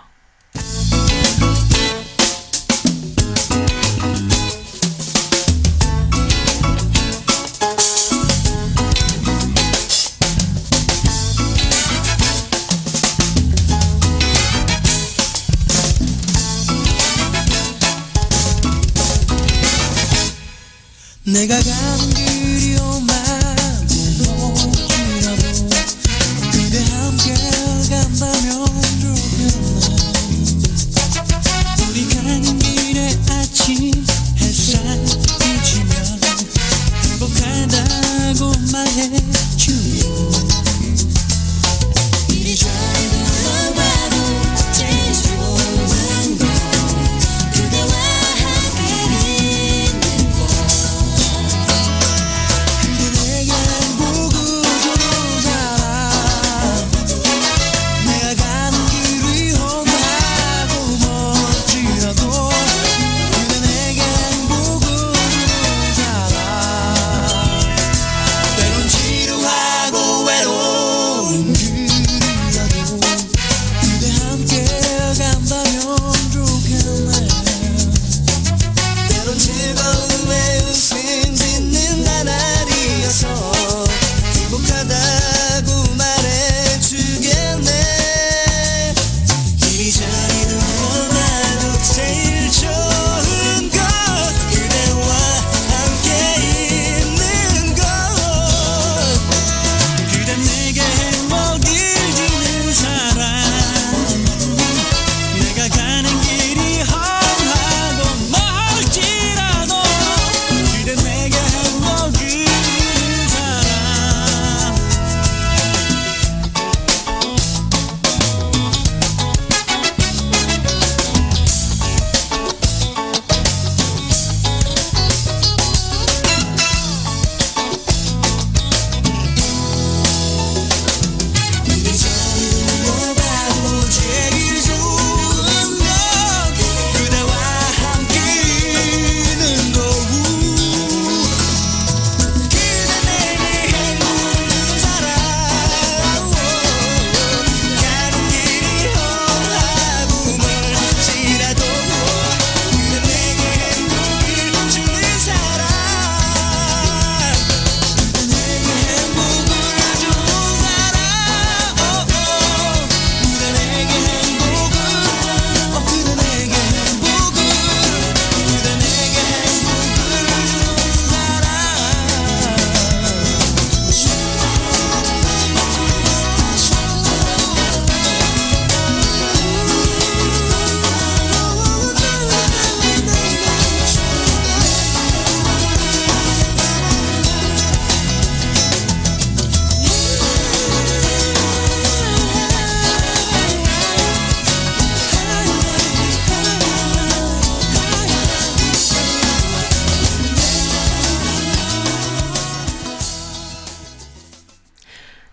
내가 가는 길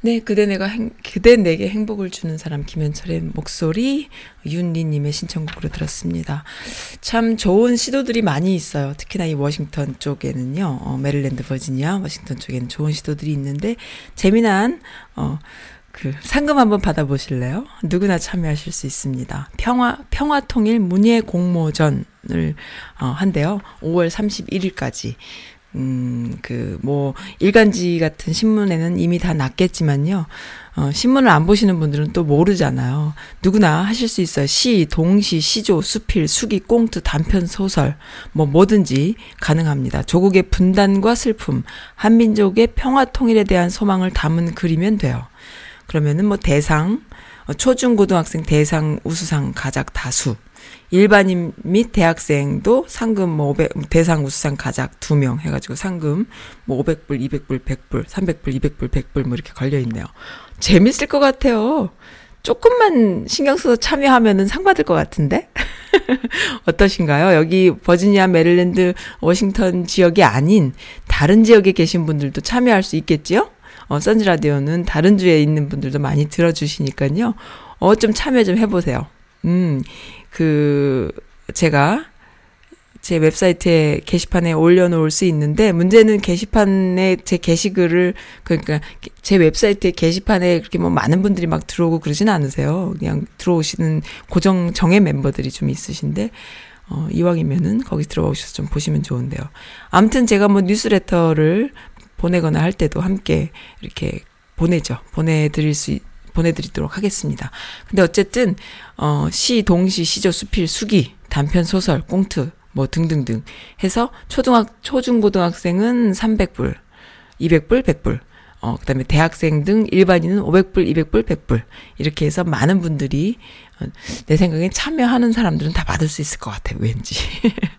네, 그대 내가 행, 그대 내게 행복을 주는 사람 김현철의 목소리 윤리님의 신청곡으로 들었습니다. 참 좋은 시도들이 많이 있어요. 특히나 이 워싱턴 쪽에는요, 어, 메릴랜드, 버지니아, 워싱턴 쪽에는 좋은 시도들이 있는데 재미난 어. 그 상금 한번 받아보실래요? 누구나 참여하실 수 있습니다. 평화 평화통일 문예 공모전을 어, 한대요. 5월 31일까지. 음, 그, 뭐, 일간지 같은 신문에는 이미 다 났겠지만요. 어, 신문을 안 보시는 분들은 또 모르잖아요. 누구나 하실 수 있어요. 시, 동시, 시조, 수필, 수기, 꽁트, 단편, 소설, 뭐 뭐든지 가능합니다. 조국의 분단과 슬픔, 한민족의 평화 통일에 대한 소망을 담은 글이면 돼요. 그러면은 뭐 대상, 어, 초중고등학생 대상 우수상 가작 다수, 일반인 및 대학생도 상금 뭐 500, 대상 우수상 가작 2명 해가지고 상금 뭐 500불, 200불, 100불, 300불, 200불, 100불 뭐 이렇게 걸려있네요. 재밌을 것 같아요. 조금만 신경 써서 참여하면은 상 받을 것 같은데? 어떠신가요? 여기 버지니아, 메릴랜드, 워싱턴 지역이 아닌 다른 지역에 계신 분들도 참여할 수 있겠지요? 어, 선즈 라디오는 다른 주에 있는 분들도 많이 들어주시니까요. 어, 좀 참여 좀 해보세요. 음, 그, 제가 제 웹사이트에 게시판에 올려놓을 수 있는데 문제는 게시판에 제 게시글을 그러니까 제 웹사이트에 게시판에 그렇게 뭐 많은 분들이 막 들어오고 그러진 않으세요. 그냥 들어오시는 고정 정예 멤버들이 좀 있으신데 어 이왕이면은 거기 들어오셔서 좀 보시면 좋은데요. 아무튼 제가 뭐 뉴스레터를 보내거나 할 때도 함께 이렇게 보내죠. 보내드릴 수 있, 보내드리도록 하겠습니다. 근데 어쨌든 어, 시, 동시, 시조, 수필, 수기, 단편 소설, 꽁트 뭐 등등등 해서 초등학 초중고등학생은 300불, 200불, 100불. 어, 그 다음에 대학생 등 일반인은 500불, 200불, 100불. 이렇게 해서 많은 분들이, 어, 내 생각엔 참여하는 사람들은 다 받을 수 있을 것 같아요, 왠지.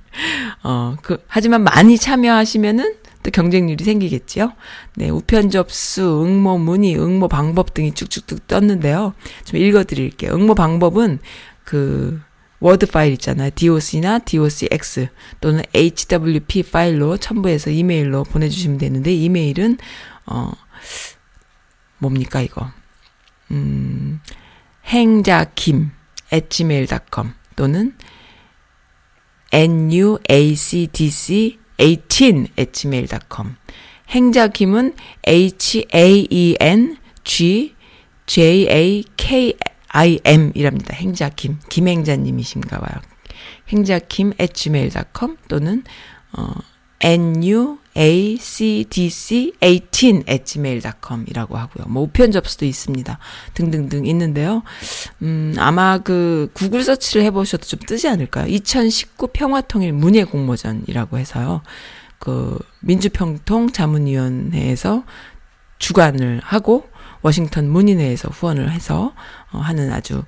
어, 그, 하지만 많이 참여하시면은 또 경쟁률이 생기겠지요. 네, 우편 접수, 응모 문의, 응모 방법 등이 쭉쭉쭉 떴는데요. 좀 읽어 드릴게요. 응모 방법은 그 워드 파일 있잖아요. doc나 docx 또는 hwp 파일로 첨부해서 이메일로 보내주시면 되는데 이메일은 어 뭡니까 이거 음 행자김 at gmail.com 또는 nuacdc eighteen at gmail.com. 행자김은 h a e n g j a k i m 이랍니다. 행자김 김행자님이신가 봐요. 행자김 at gmail.com 또는 어, n u acdc18@gmail.com이라고 하고요. 뭐 우편 접수도 있습니다. 등등등 있는데요. 음, 아마 그 구글 서치를 해 보셔도 좀 뜨지 않을까요? 2019 평화통일 문예 공모전이라고 해서요. 그 민주평통 자문위원회에서 주관을 하고 워싱턴 문인회에서 후원을 해서 어, 하는 아주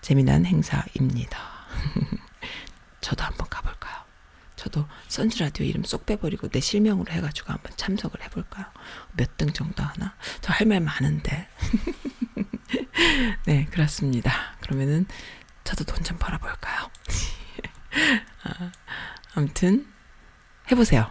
재미난 행사입니다. 저도 한번 가볼게요. 저도 선즈 라디오 이름 쏙 빼버리고 내 실명으로 해가지고 한번 참석을 해볼까요? 몇 등 정도 하나? 저 할 말 많은데. 네, 그렇습니다. 그러면은 저도 돈 좀 벌어볼까요? 아, 아무튼 해보세요.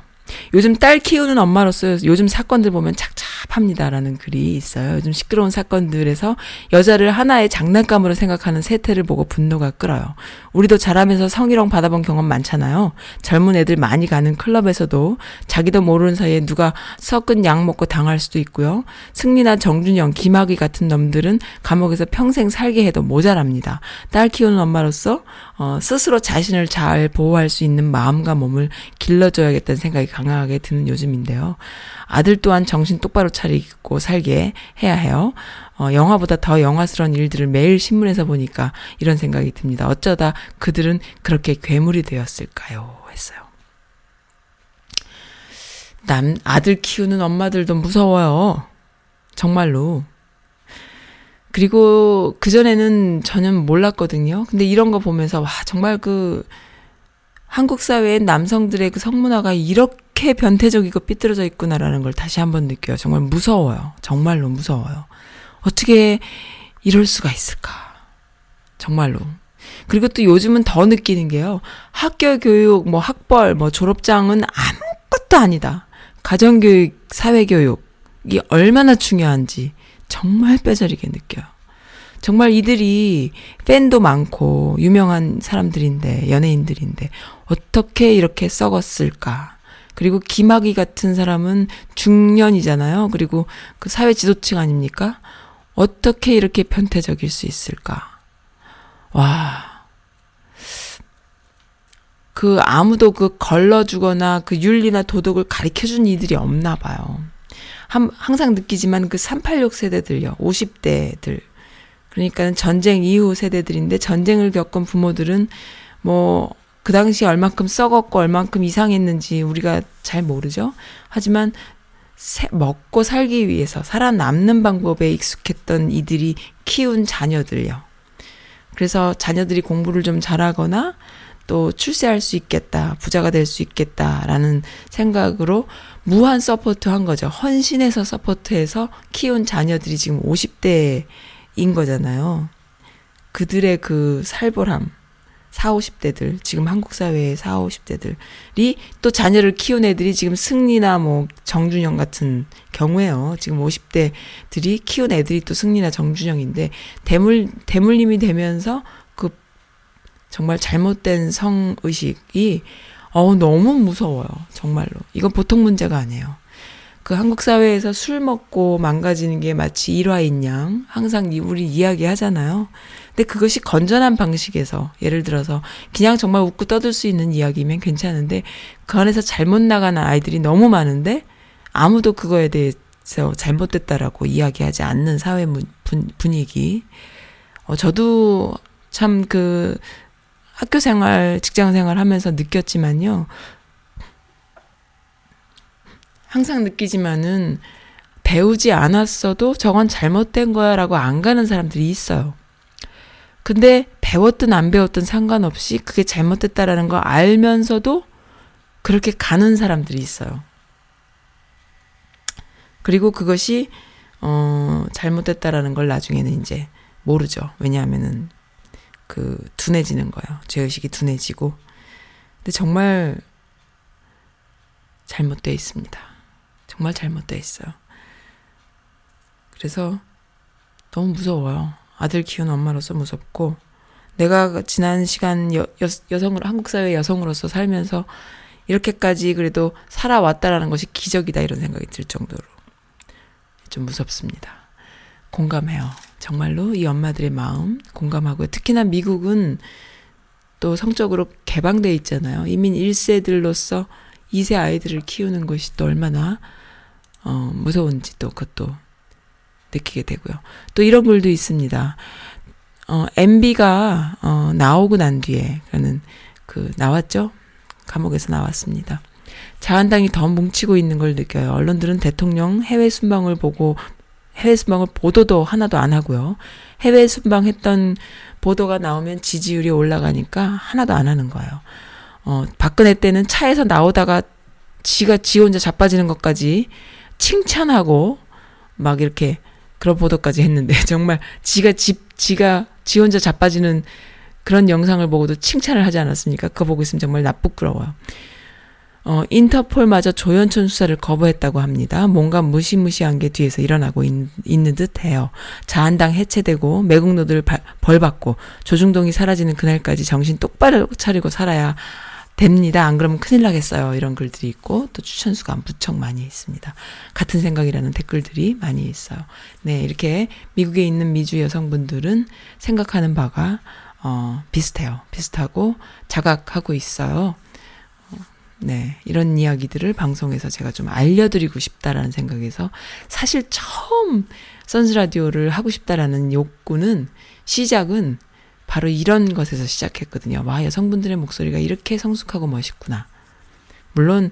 요즘 딸 키우는 엄마로서 요즘 사건들 보면 착잡합니다라는 글이 있어요. 요즘 시끄러운 사건들에서 여자를 하나의 장난감으로 생각하는 세태를 보고 분노가 끓어요. 우리도 자라면서 성희롱 받아본 경험 많잖아요. 젊은 애들 많이 가는 클럽에서도 자기도 모르는 사이에 누가 섞은 약 먹고 당할 수도 있고요. 승리나 정준영, 김학의 같은 놈들은 감옥에서 평생 살게 해도 모자랍니다. 딸 키우는 엄마로서 어, 스스로 자신을 잘 보호할 수 있는 마음과 몸을 길러줘야겠다는 생각이 강하게 드는 요즘인데요. 아들 또한 정신 똑바로 차리고 살게 해야 해요. 어, 영화보다 더 영화스러운 일들을 매일 신문에서 보니까 이런 생각이 듭니다. 어쩌다 그들은 그렇게 괴물이 되었을까요? 했어요. 남, 아들 키우는 엄마들도 무서워요. 정말로. 그리고 그전에는 저는 몰랐거든요. 근데 이런 거 보면서, 와, 정말 그, 한국 사회의 남성들의 그 성문화가 이렇게 변태적이고 삐뚤어져 있구나라는 걸 다시 한번 느껴요. 정말 무서워요. 정말로 무서워요. 어떻게 이럴 수가 있을까. 정말로. 그리고 또 요즘은 더 느끼는 게요. 학교 교육, 뭐 학벌, 뭐 졸업장은 아무것도 아니다. 가정교육, 사회교육이 얼마나 중요한지 정말 뼈저리게 느껴요. 정말 이들이 팬도 많고 유명한 사람들인데 연예인들인데 어떻게 이렇게 썩었을까? 그리고 김학의 같은 사람은 중년이잖아요. 그리고 그 사회 지도층 아닙니까? 어떻게 이렇게 편태적일 수 있을까? 와. 그 아무도 그 걸러주거나 그 윤리나 도덕을 가르쳐 준 이들이 없나 봐요. 한, 항상 느끼지만 그 386 세대들요. 50대들. 그러니까 전쟁 이후 세대들인데 전쟁을 겪은 부모들은 뭐 그 당시 얼만큼 썩었고 얼만큼 이상했는지 우리가 잘 모르죠. 하지만 세, 먹고 살기 위해서 살아남는 방법에 익숙했던 이들이 키운 자녀들요. 그래서 자녀들이 공부를 좀 잘하거나 또 출세할 수 있겠다, 부자가 될 수 있겠다라는 생각으로 무한 support 한 거죠. 헌신해서 support해서 키운 자녀들이 지금 50대인 거잖아요. 그들의 그 살벌함, 4, 50대들, 지금 한국 사회의 4, 50대들이 또 자녀를 키운 애들이 지금 승리나 뭐 정준영 같은 경우에요. 지금 50대들이 키운 애들이 또 승리나 정준영인데 대물 대물림이 되면서 그 정말 잘못된 성의식이 어 너무 무서워요. 정말로. 이건 보통 문제가 아니에요. 그 한국 사회에서 술 먹고 망가지는 게 마치 일화인 양 항상 우리 이야기 하잖아요. 근데 그것이 건전한 방식에서 예를 들어서 그냥 정말 웃고 떠들 수 있는 이야기면 괜찮은데 그 안에서 잘못 나가는 아이들이 너무 많은데 아무도 그거에 대해서 잘못됐다라고 이야기하지 않는 사회 분위기. 어, 저도 참 그 학교 생활, 직장 생활 하면서 느꼈지만요. 항상 느끼지만은 배우지 않았어도 저건 잘못된 거야 라고 안 가는 사람들이 있어요. 근데 배웠든 안 배웠든 상관없이 그게 잘못됐다라는 거 알면서도 그렇게 가는 사람들이 있어요. 그리고 그것이 어 잘못됐다라는 걸 나중에는 이제 모르죠. 왜냐하면은 그 둔해지는 거예요. 죄의식이 둔해지고. 근데 정말 잘못되어 있습니다. 정말 잘못되어 있어요. 그래서 너무 무서워요. 아들 키우는 엄마로서 무섭고 내가 지난 시간 여, 여, 여성으로 한국 사회 여성으로서 살면서 이렇게까지 그래도 살아왔다라는 것이 기적이다 이런 생각이 들 정도로 좀 무섭습니다. 공감해요. 정말로 이 엄마들의 마음 공감하고요. 특히나 미국은 또 성적으로 개방돼 있잖아요. 이민 1세들로서 2세 아이들을 키우는 것이 또 얼마나 어, 무서운지 또 그것도 느끼게 되고요. 또 이런 글도 있습니다. 어, MB가 어, 나오고 난 뒤에 그는 그 나왔죠. 감옥에서 나왔습니다. 자한당이 더 뭉치고 있는 걸 느껴요. 언론들은 대통령 해외 순방을 보고 해외 순방을 보도도 하나도 안 하고요. 해외 순방했던 보도가 나오면 지지율이 올라가니까 하나도 안 하는 거예요. 어, 박근혜 때는 차에서 나오다가 지가 지 혼자 자빠지는 것까지 칭찬하고 막 이렇게 그런 보도까지 했는데 정말 지가 집 지가 지 혼자 자빠지는 그런 영상을 보고도 칭찬을 하지 않았습니까? 그거 보고 있으면 정말 나쁘끄러워요. 어, 인터폴마저 조현천 수사를 거부했다고 합니다. 뭔가 무시무시한 게 뒤에서 일어나고 있, 있는 듯 해요. 자한당 해체되고 매국노들 벌받고 조중동이 사라지는 그날까지 정신 똑바로 차리고 살아야 됩니다. 안 그러면 큰일 나겠어요. 이런 글들이 있고 또 추천수가 무척 많이 있습니다. 같은 생각이라는 댓글들이 많이 있어요. 네, 이렇게 미국에 있는 미주 여성분들은 생각하는 바가 어, 비슷해요. 비슷하고 자각하고 있어요. 어, 네, 이런 이야기들을 방송에서 제가 좀 알려드리고 싶다라는 생각에서 사실 처음 선스 라디오를 하고 싶다라는 욕구는 시작은 바로 이런 것에서 시작했거든요. 와, 여성분들의 목소리가 이렇게 성숙하고 멋있구나. 물론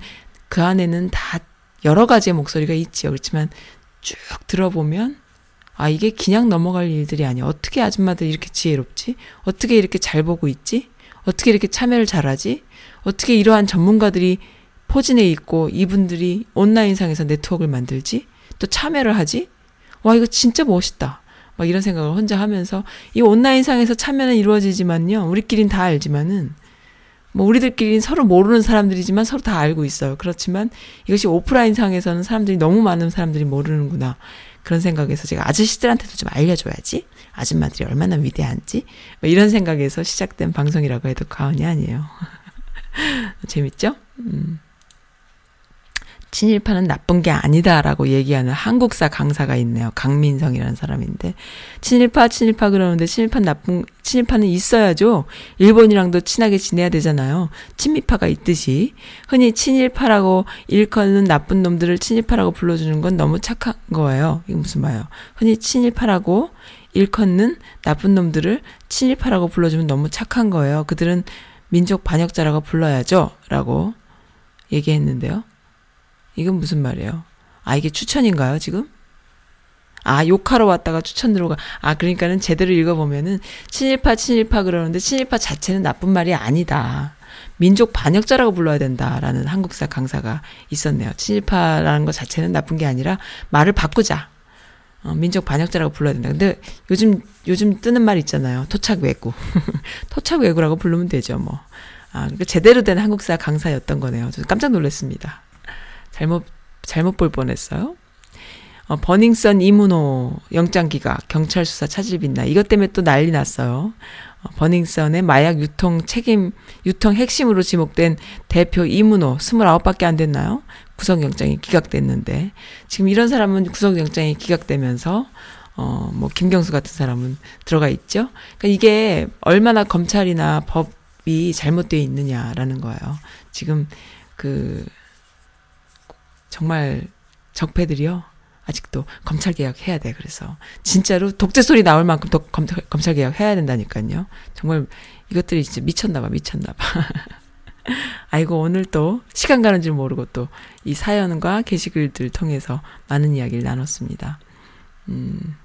그 안에는 다 여러 가지의 목소리가 있지요. 그렇지만 쭉 들어보면 아, 이게 그냥 넘어갈 일들이 아니야. 어떻게 아줌마들 이렇게 지혜롭지? 어떻게 이렇게 잘 보고 있지? 어떻게 이렇게 참여를 잘하지? 어떻게 이러한 전문가들이 포진해 있고 이분들이 온라인상에서 네트워크를 만들지? 또 참여를 하지? 와, 이거 진짜 멋있다. 막 이런 생각을 혼자 하면서 이 온라인상에서 참여는 이루어지지만요. 우리끼린 다 알지만은 뭐 우리들끼리는 서로 모르는 사람들이지만 서로 다 알고 있어요. 그렇지만 이것이 오프라인 상에서는 사람들이 너무 많은 사람들이 모르는구나. 그런 생각에서 제가 아저씨들한테도 좀 알려줘야지. 아줌마들이 얼마나 위대한지. 뭐 이런 생각에서 시작된 방송이라고 해도 과언이 아니에요. 재밌죠? 음. 친일파는 나쁜 게 아니다라고 얘기하는 한국사 강사가 있네요. 강민성이라는 사람인데 친일파 친일파 그러는데 친일파 나쁜 친일파는 있어야죠. 일본이랑도 친하게 지내야 되잖아요. 친미파가 있듯이 흔히 친일파라고 일컫는 나쁜 놈들을 친일파라고 불러주는 건 너무 착한 거예요. 이게 무슨 말이에요? 흔히 친일파라고 일컫는 나쁜 놈들을 친일파라고 불러주면 너무 착한 거예요. 그들은 민족 반역자라고 불러야죠. 라고 얘기했는데요. 이건 무슨 말이에요? 아, 이게 추천인가요, 지금? 아, 욕하러 왔다가 추천 들어가. 아, 그러니까는 제대로 읽어보면은, 친일파, 친일파 그러는데, 친일파 자체는 나쁜 말이 아니다. 민족 반역자라고 불러야 된다라는 한국사 강사가 있었네요. 친일파라는 것 자체는 나쁜 게 아니라, 말을 바꾸자. 어, 민족 반역자라고 불러야 된다. 근데 요즘, 요즘 뜨는 말 있잖아요. 토착 외구. 토착 외구라고 부르면 되죠, 뭐. 아, 그러니까 제대로 된 한국사 강사였던 거네요. 저 깜짝 놀랐습니다. 잘못 잘못 볼 뻔했어요. 어, 버닝썬 이문호 영장 기각 경찰 수사 차질 빛나 이것 때문에 또 난리 났어요. 어, 버닝썬의 마약 유통 책임 유통 핵심으로 지목된 대표 이문호 29밖에 안 됐나요? 구속영장이 기각됐는데 지금 이런 사람은 구속영장이 기각되면서 어 뭐 김경수 같은 사람은 들어가 있죠. 그러니까 이게 얼마나 검찰이나 법이 잘못되어 있느냐라는 거예요. 지금 그 정말 적폐들이요. 아직도 검찰 개혁 해야 돼. 그래서 진짜로 독재 소리 나올 만큼 더 검, 검찰 개혁 해야 된다니까요. 정말 이것들이 진짜 미쳤나 봐. 미쳤나 봐. 아이고 오늘 또 시간 가는 줄 모르고 또 이 사연과 게시글들 통해서 많은 이야기를 나눴습니다. 음.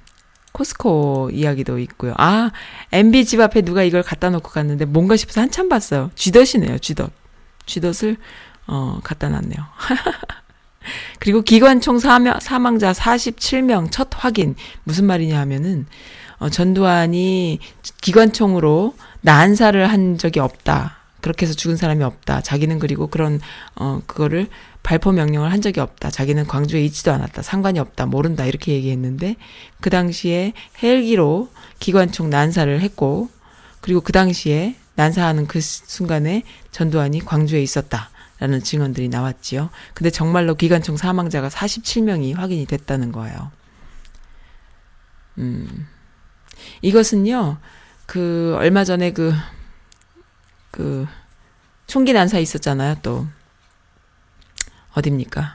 코스코 이야기도 있고요. 아, MB 집 앞에 누가 이걸 갖다 놓고 갔는데 뭔가 싶어서 한참 봤어요. 쥐덫이네요, 쥐덫. 쥐덫을 어, 갖다 놨네요. 그리고 기관총 사망, 사망자 47명 첫 확인. 무슨 말이냐 하면은, 어, 전두환이 기관총으로 난사를 한 적이 없다. 그렇게 해서 죽은 사람이 없다. 자기는 그리고 그런, 어, 그거를 발포 명령을 한 적이 없다. 자기는 광주에 있지도 않았다. 상관이 없다. 모른다. 이렇게 얘기했는데, 그 당시에 헬기로 기관총 난사를 했고, 그리고 그 당시에 난사하는 그 순간에 전두환이 광주에 있었다. 라는 증언들이 나왔지요. 근데 정말로 기관총 사망자가 47명이 확인이 됐다는 거예요. 음. 이것은요, 그, 얼마 전에 그, 그, 총기 난사 있었잖아요, 또. 어딥니까?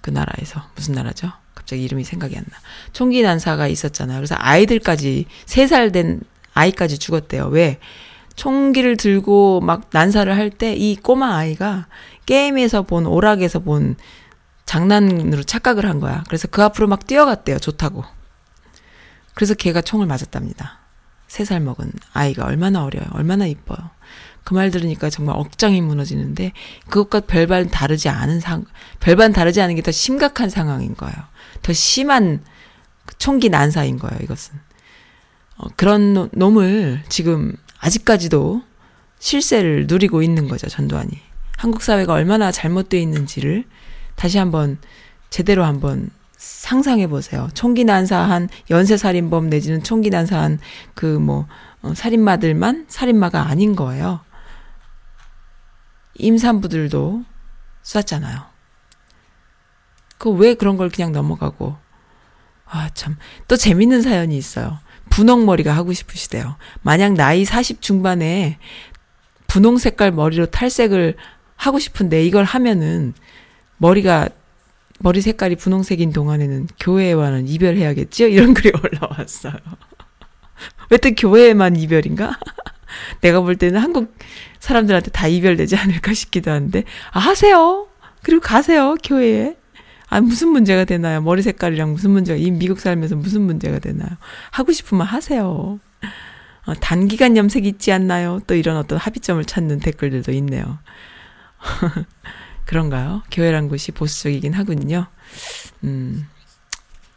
그 나라에서. 무슨 나라죠? 갑자기 이름이 생각이 안 나. 총기 난사가 있었잖아요. 그래서 아이들까지, 3살 된 아이까지 죽었대요. 왜? 총기를 들고 막 난사를 할 때 이 꼬마 아이가 게임에서 본 오락에서 본 장난으로 착각을 한 거야. 그래서 그 앞으로 막 뛰어갔대요. 좋다고. 그래서 걔가 총을 맞았답니다. 세 살 먹은 아이가 얼마나 어려요. 얼마나 이뻐요. 그 말 들으니까 정말 억장이 무너지는데 그것과 별반 다르지 않은 상 별반 다르지 않은 게 더 심각한 상황인 거예요. 더 심한 총기 난사인 거예요. 이것은 어, 그런 놈을 지금 아직까지도 실세를 누리고 있는 거죠, 전두환이. 한국 사회가 얼마나 잘못되어 있는지를 다시 한번 제대로 한번 상상해 보세요. 총기 난사한 연쇄 살인범 내지는 총기 난사한 그뭐 어, 살인마들만 살인마가 아닌 거예요. 임산부들도 쐈잖아요. 그 왜 그런 걸 그냥 넘어가고 아 참 또 재밌는 사연이 있어요. 분홍머리가 하고 싶으시대요. 만약 나이 40 중반에 분홍 색깔 머리로 탈색을 하고 싶은데 이걸 하면은 머리가 머리 색깔이 분홍색인 동안에는 교회와는 이별해야겠죠? 이런 글이 올라왔어요. 왜 또 교회에만 이별인가? 내가 볼 때는 한국 사람들한테 다 이별되지 않을까 싶기도 한데, 아, 하세요! 그리고 가세요, 교회에. 아, 무슨 문제가 되나요? 머리 색깔이랑 무슨 문제가, 이 미국 살면서 무슨 문제가 되나요? 하고 싶으면 하세요. 어, 단기간 염색 있지 않나요? 또 이런 어떤 합의점을 찾는 댓글들도 있네요. 그런가요? 교회란 곳이 보수적이긴 하군요. 음,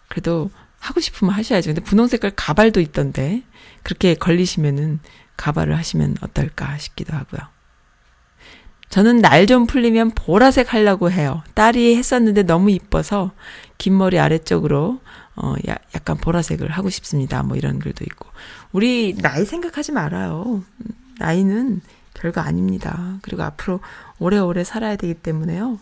그래도 하고 싶으면 하셔야죠. 근데 분홍 색깔 가발도 있던데, 그렇게 걸리시면은 가발을 하시면 어떨까 싶기도 하고요. 저는 날 좀 풀리면 보라색 하려고 해요. 딸이 했었는데 너무 이뻐서 긴 머리 아래쪽으로 어, 야, 약간 보라색을 하고 싶습니다. 뭐 이런 글도 있고. 우리 나이 생각하지 말아요. 나이는 별거 아닙니다. 그리고 앞으로 오래오래 살아야 되기 때문에요.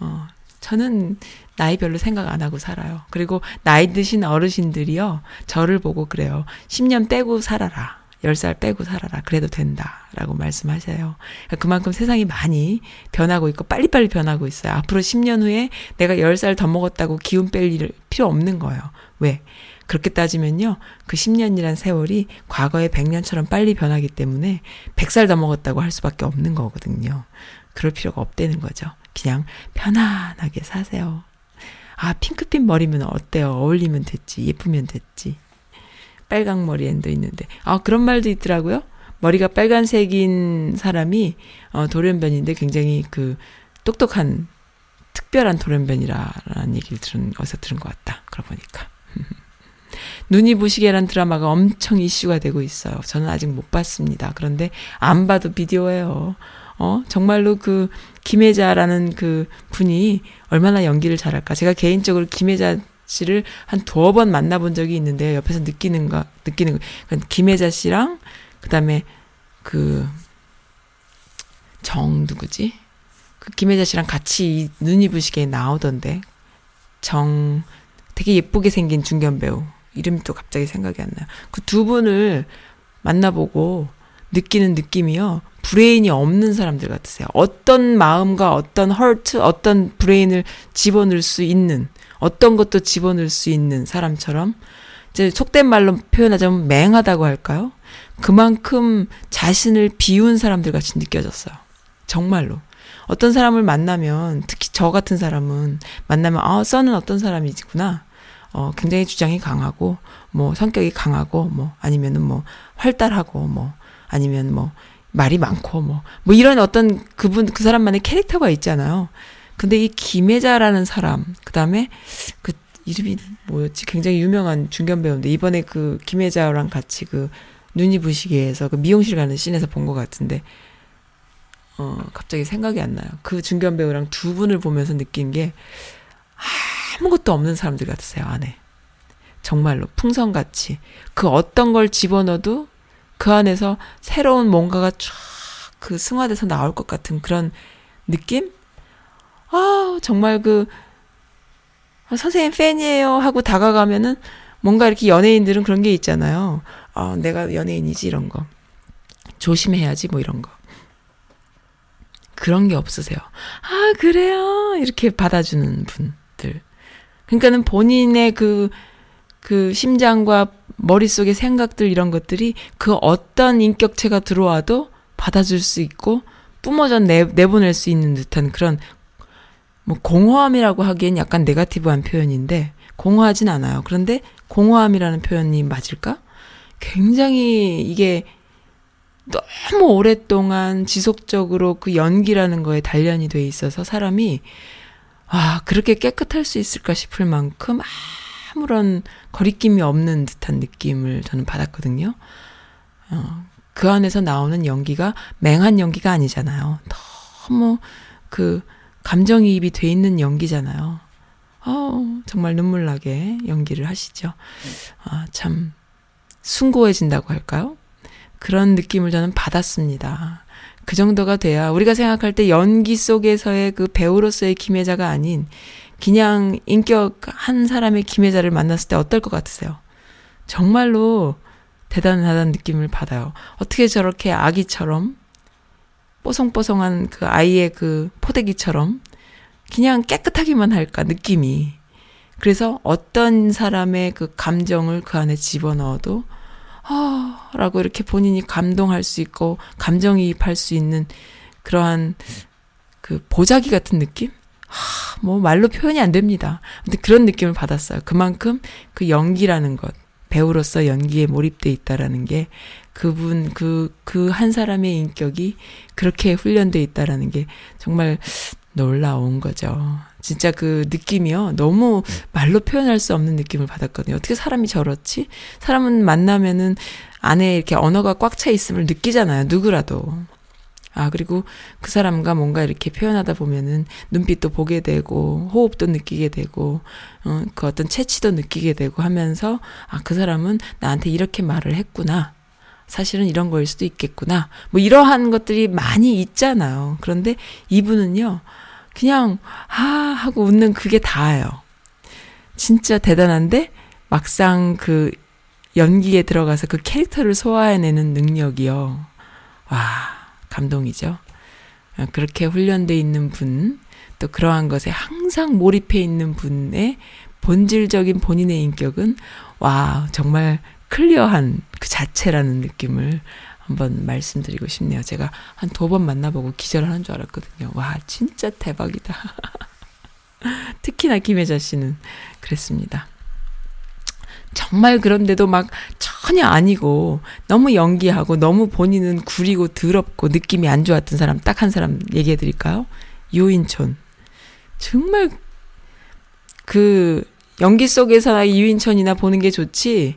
어, 저는 나이 별로 생각 안 하고 살아요. 그리고 나이 드신 어르신들이요. 저를 보고 그래요. 10년 빼고 살아라. 10살 빼고 살아라. 그래도 된다. 라고 말씀하세요. 그러니까 그만큼 세상이 많이 변하고 있고 빨리빨리 변하고 있어요. 앞으로 10년 후에 내가 10살 더 먹었다고 기운 뺄 일, 필요 없는 거예요. 왜? 그렇게 따지면요. 그 10년이란 세월이 과거의 100년처럼 빨리 변하기 때문에 100살 더 먹었다고 할 수밖에 없는 거거든요. 그럴 필요가 없다는 거죠. 그냥 편안하게 사세요. 아, 핑크빛 머리면 어때요? 어울리면 됐지. 예쁘면 됐지. 빨강머리 앤도 있는데. 아, 그런 말도 있더라고요. 머리가 빨간색인 사람이 어, 돌연변인데 굉장히 그 똑똑한 특별한 돌연변이라는 얘기를 들은 어디서 들은 것 같다. 그러고 보니까. 눈이 부시게란 드라마가 엄청 이슈가 되고 있어요. 저는 아직 못 봤습니다. 그런데 안 봐도 비디오예요. 어, 정말로 그 김혜자라는 그 분이 얼마나 연기를 잘할까. 제가 개인적으로 김혜자 씨를 한 두어 번 만나본 적이 있는데 옆에서 느끼는 거, 느끼는 거. 그러니까 김혜자 씨랑 그다음에 그 정 누구지? 그 김혜자 씨랑 같이 눈이 부시게 나오던데. 정 되게 예쁘게 생긴 중견 배우. 이름이 또 갑자기 생각이 안 나요. 그 두 분을 만나보고 느끼는 느낌이요. brain이 없는 사람들 같으세요. 어떤 마음과 어떤 헐트, 어떤 brain을 집어넣을 수 있는, 어떤 것도 집어넣을 수 있는 사람처럼, 이제 속된 말로 표현하자면 맹하다고 할까요? 그만큼 자신을 비운 사람들 같이 느껴졌어요. 정말로. 어떤 사람을 만나면, 특히 저 같은 사람은 만나면, 아, 써는 어떤 사람이구나. 어, 굉장히 주장이 강하고, 뭐, 성격이 강하고, 뭐, 아니면은 뭐, 활달하고, 뭐, 아니면 뭐, 말이 많고, 뭐, 뭐, 이런 어떤 그분, 그 사람만의 캐릭터가 있잖아요. 근데 이 김혜자라는 사람, 그 다음에 그 이름이 뭐였지? 굉장히 유명한 중견 배우인데, 이번에 그 김혜자랑 같이 그 눈이 부시게해서 그 미용실 가는 씬에서 본 것 같은데, 어, 갑자기 생각이 안 나요. 그 중견 배우랑 두 분을 보면서 느낀 게, 아무것도 없는 사람들 같으세요, 안에. 정말로 풍선같이. 그 어떤 걸 집어넣어도 그 안에서 새로운 뭔가가 쫙 그 승화돼서 나올 것 같은 그런 느낌? 아, 정말 그, 아, 선생님 팬이에요 하고 다가가면은 뭔가 이렇게 연예인들은 그런 게 있잖아요. 아, 내가 연예인이지, 이런 거. 조심해야지, 뭐 이런 거. 그런 게 없으세요. 아, 그래요? 이렇게 받아주는 분들. 그러니까는 본인의 그, 그 심장과 머릿속의 생각들 이런 것들이 그 어떤 인격체가 들어와도 받아줄 수 있고 뿜어져 내, 내보낼 수 있는 듯한 그런 뭐 공허함이라고 하기엔 약간 네가티브한 표현인데 공허하진 않아요. 그런데 공허함이라는 표현이 맞을까? 굉장히 이게 너무 오랫동안 지속적으로 그 연기라는 거에 단련이 돼 있어서 사람이 아, 그렇게 깨끗할 수 있을까 싶을 만큼 아무런 거리낌이 없는 듯한 느낌을 저는 받았거든요. 어, 그 안에서 나오는 연기가 맹한 연기가 아니잖아요. 너무 그 감정이입이 돼 있는 연기잖아요. 어, 정말 눈물 나게 연기를 하시죠. 아, 참 숭고해진다고 할까요? 그런 느낌을 저는 받았습니다. 그 정도가 돼야 우리가 생각할 때 연기 속에서의 그 배우로서의 김혜자가 아닌 그냥 인격 한 사람의 김혜자를 만났을 때 어떨 것 같으세요? 정말로 대단하다는 느낌을 받아요. 어떻게 저렇게 아기처럼 뽀송뽀송한 그 아이의 그 포대기처럼 그냥 깨끗하기만 할까 느낌이. 그래서 어떤 사람의 그 감정을 그 안에 집어넣어도 아, 라고 이렇게 본인이 감동할 수 있고 감정이입할 수 있는 그러한 그 보자기 같은 느낌? 하, 뭐 말로 표현이 안 됩니다. 근데 그런 느낌을 받았어요. 그만큼 그 연기라는 것, 배우로서 연기에 몰입돼 있다라는 게 그분 그 그 한 사람의 인격이 그렇게 훈련돼 있다라는 게 정말 놀라운 거죠. 진짜 그 느낌이요. 너무 말로 표현할 수 없는 느낌을 받았거든요. 어떻게 사람이 저렇지? 사람은 만나면은 안에 이렇게 언어가 꽉 차 있음을 느끼잖아요. 누구라도. 아, 그리고 그 사람과 뭔가 이렇게 표현하다 보면은 눈빛도 보게 되고, 호흡도 느끼게 되고, 어, 그 어떤 채취도 느끼게 되고 하면서, 아, 그 사람은 나한테 이렇게 말을 했구나. 사실은 이런 거일 수도 있겠구나. 뭐 이러한 것들이 많이 있잖아요. 그런데 이분은요, 그냥, 아, 하고 웃는 그게 다예요. 진짜 대단한데, 막상 그 연기에 들어가서 그 캐릭터를 소화해내는 능력이요. 와, 감동이죠. 그렇게 훈련돼 있는 분, 또 그러한 것에 항상 몰입해 있는 분의 본질적인 본인의 인격은 와, 정말 클리어한 그 자체라는 느낌을 한번 말씀드리고 싶네요. 제가 한 두 번 만나보고 기절하는 줄 알았거든요. 와, 진짜 대박이다. 특히나 김혜자 씨는 그랬습니다. 정말 그런데도 막 전혀 아니고 너무 연기하고 너무 본인은 구리고 더럽고 느낌이 안 좋았던 사람 딱 한 사람 얘기해 드릴까요? 유인촌. 정말 그 연기 속에서 유인촌이나 보는 게 좋지.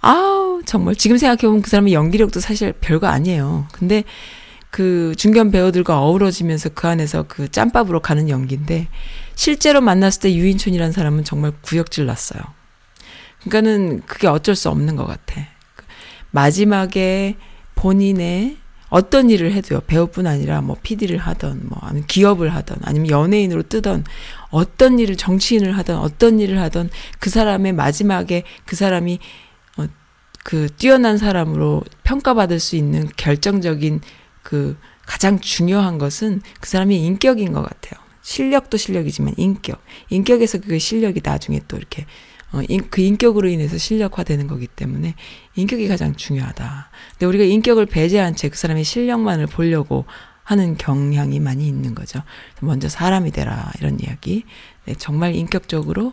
아우 정말 지금 생각해 보면 그 사람의 연기력도 사실 별거 아니에요. 근데 그 중견 배우들과 어우러지면서 그 안에서 그 짬밥으로 가는 연기인데 실제로 만났을 때 유인촌이라는 사람은 정말 구역질 났어요. 그러니까는 그게 어쩔 수 없는 것 같아. 마지막에 본인의 어떤 일을 해도요. 배우뿐 아니라 뭐 PD를 하던 뭐 아니면 기업을 하던 아니면 연예인으로 뜨던 어떤 일을 정치인을 하던 어떤 일을 하던 그 사람의 마지막에 그 사람이 어, 그 뛰어난 사람으로 평가받을 수 있는 결정적인 그 가장 중요한 것은 그 사람의 인격인 것 같아요. 실력도 실력이지만 인격. 인격에서 그 실력이 나중에 또 이렇게 어, 인, 그 인격으로 인해서 실력화되는 거기 때문에 인격이 가장 중요하다. 근데 우리가 인격을 배제한 채 그 사람의 실력만을 보려고 하는 경향이 많이 있는 거죠. 먼저 사람이 되라 이런 이야기. 네, 정말 인격적으로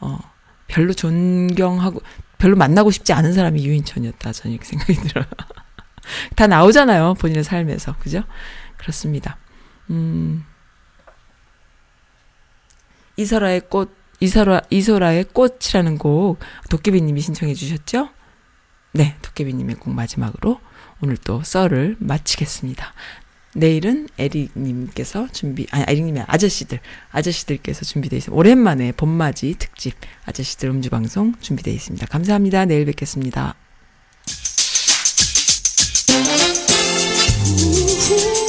어 별로 존경하고 별로 만나고 싶지 않은 사람이 유인천이었다. 저는 이렇게 생각이 들어요. 다 나오잖아요. 본인의 삶에서. 그죠? 그렇습니다. 음. 이설아의 꽃 이소라, 이소라의 꽃이라는 곡 도깨비님이 신청해 주셨죠? 네, 도깨비님의 곡 마지막으로 오늘 또 썰을 마치겠습니다. 내일은 에릭님께서 준비, 아니, 에릭님의 아저씨들, 아저씨들께서 준비되어 있습니다. 오랜만에 봄맞이 특집 아저씨들 음주방송 준비되어 있습니다. 감사합니다. 내일 뵙겠습니다. 음, 음, 음.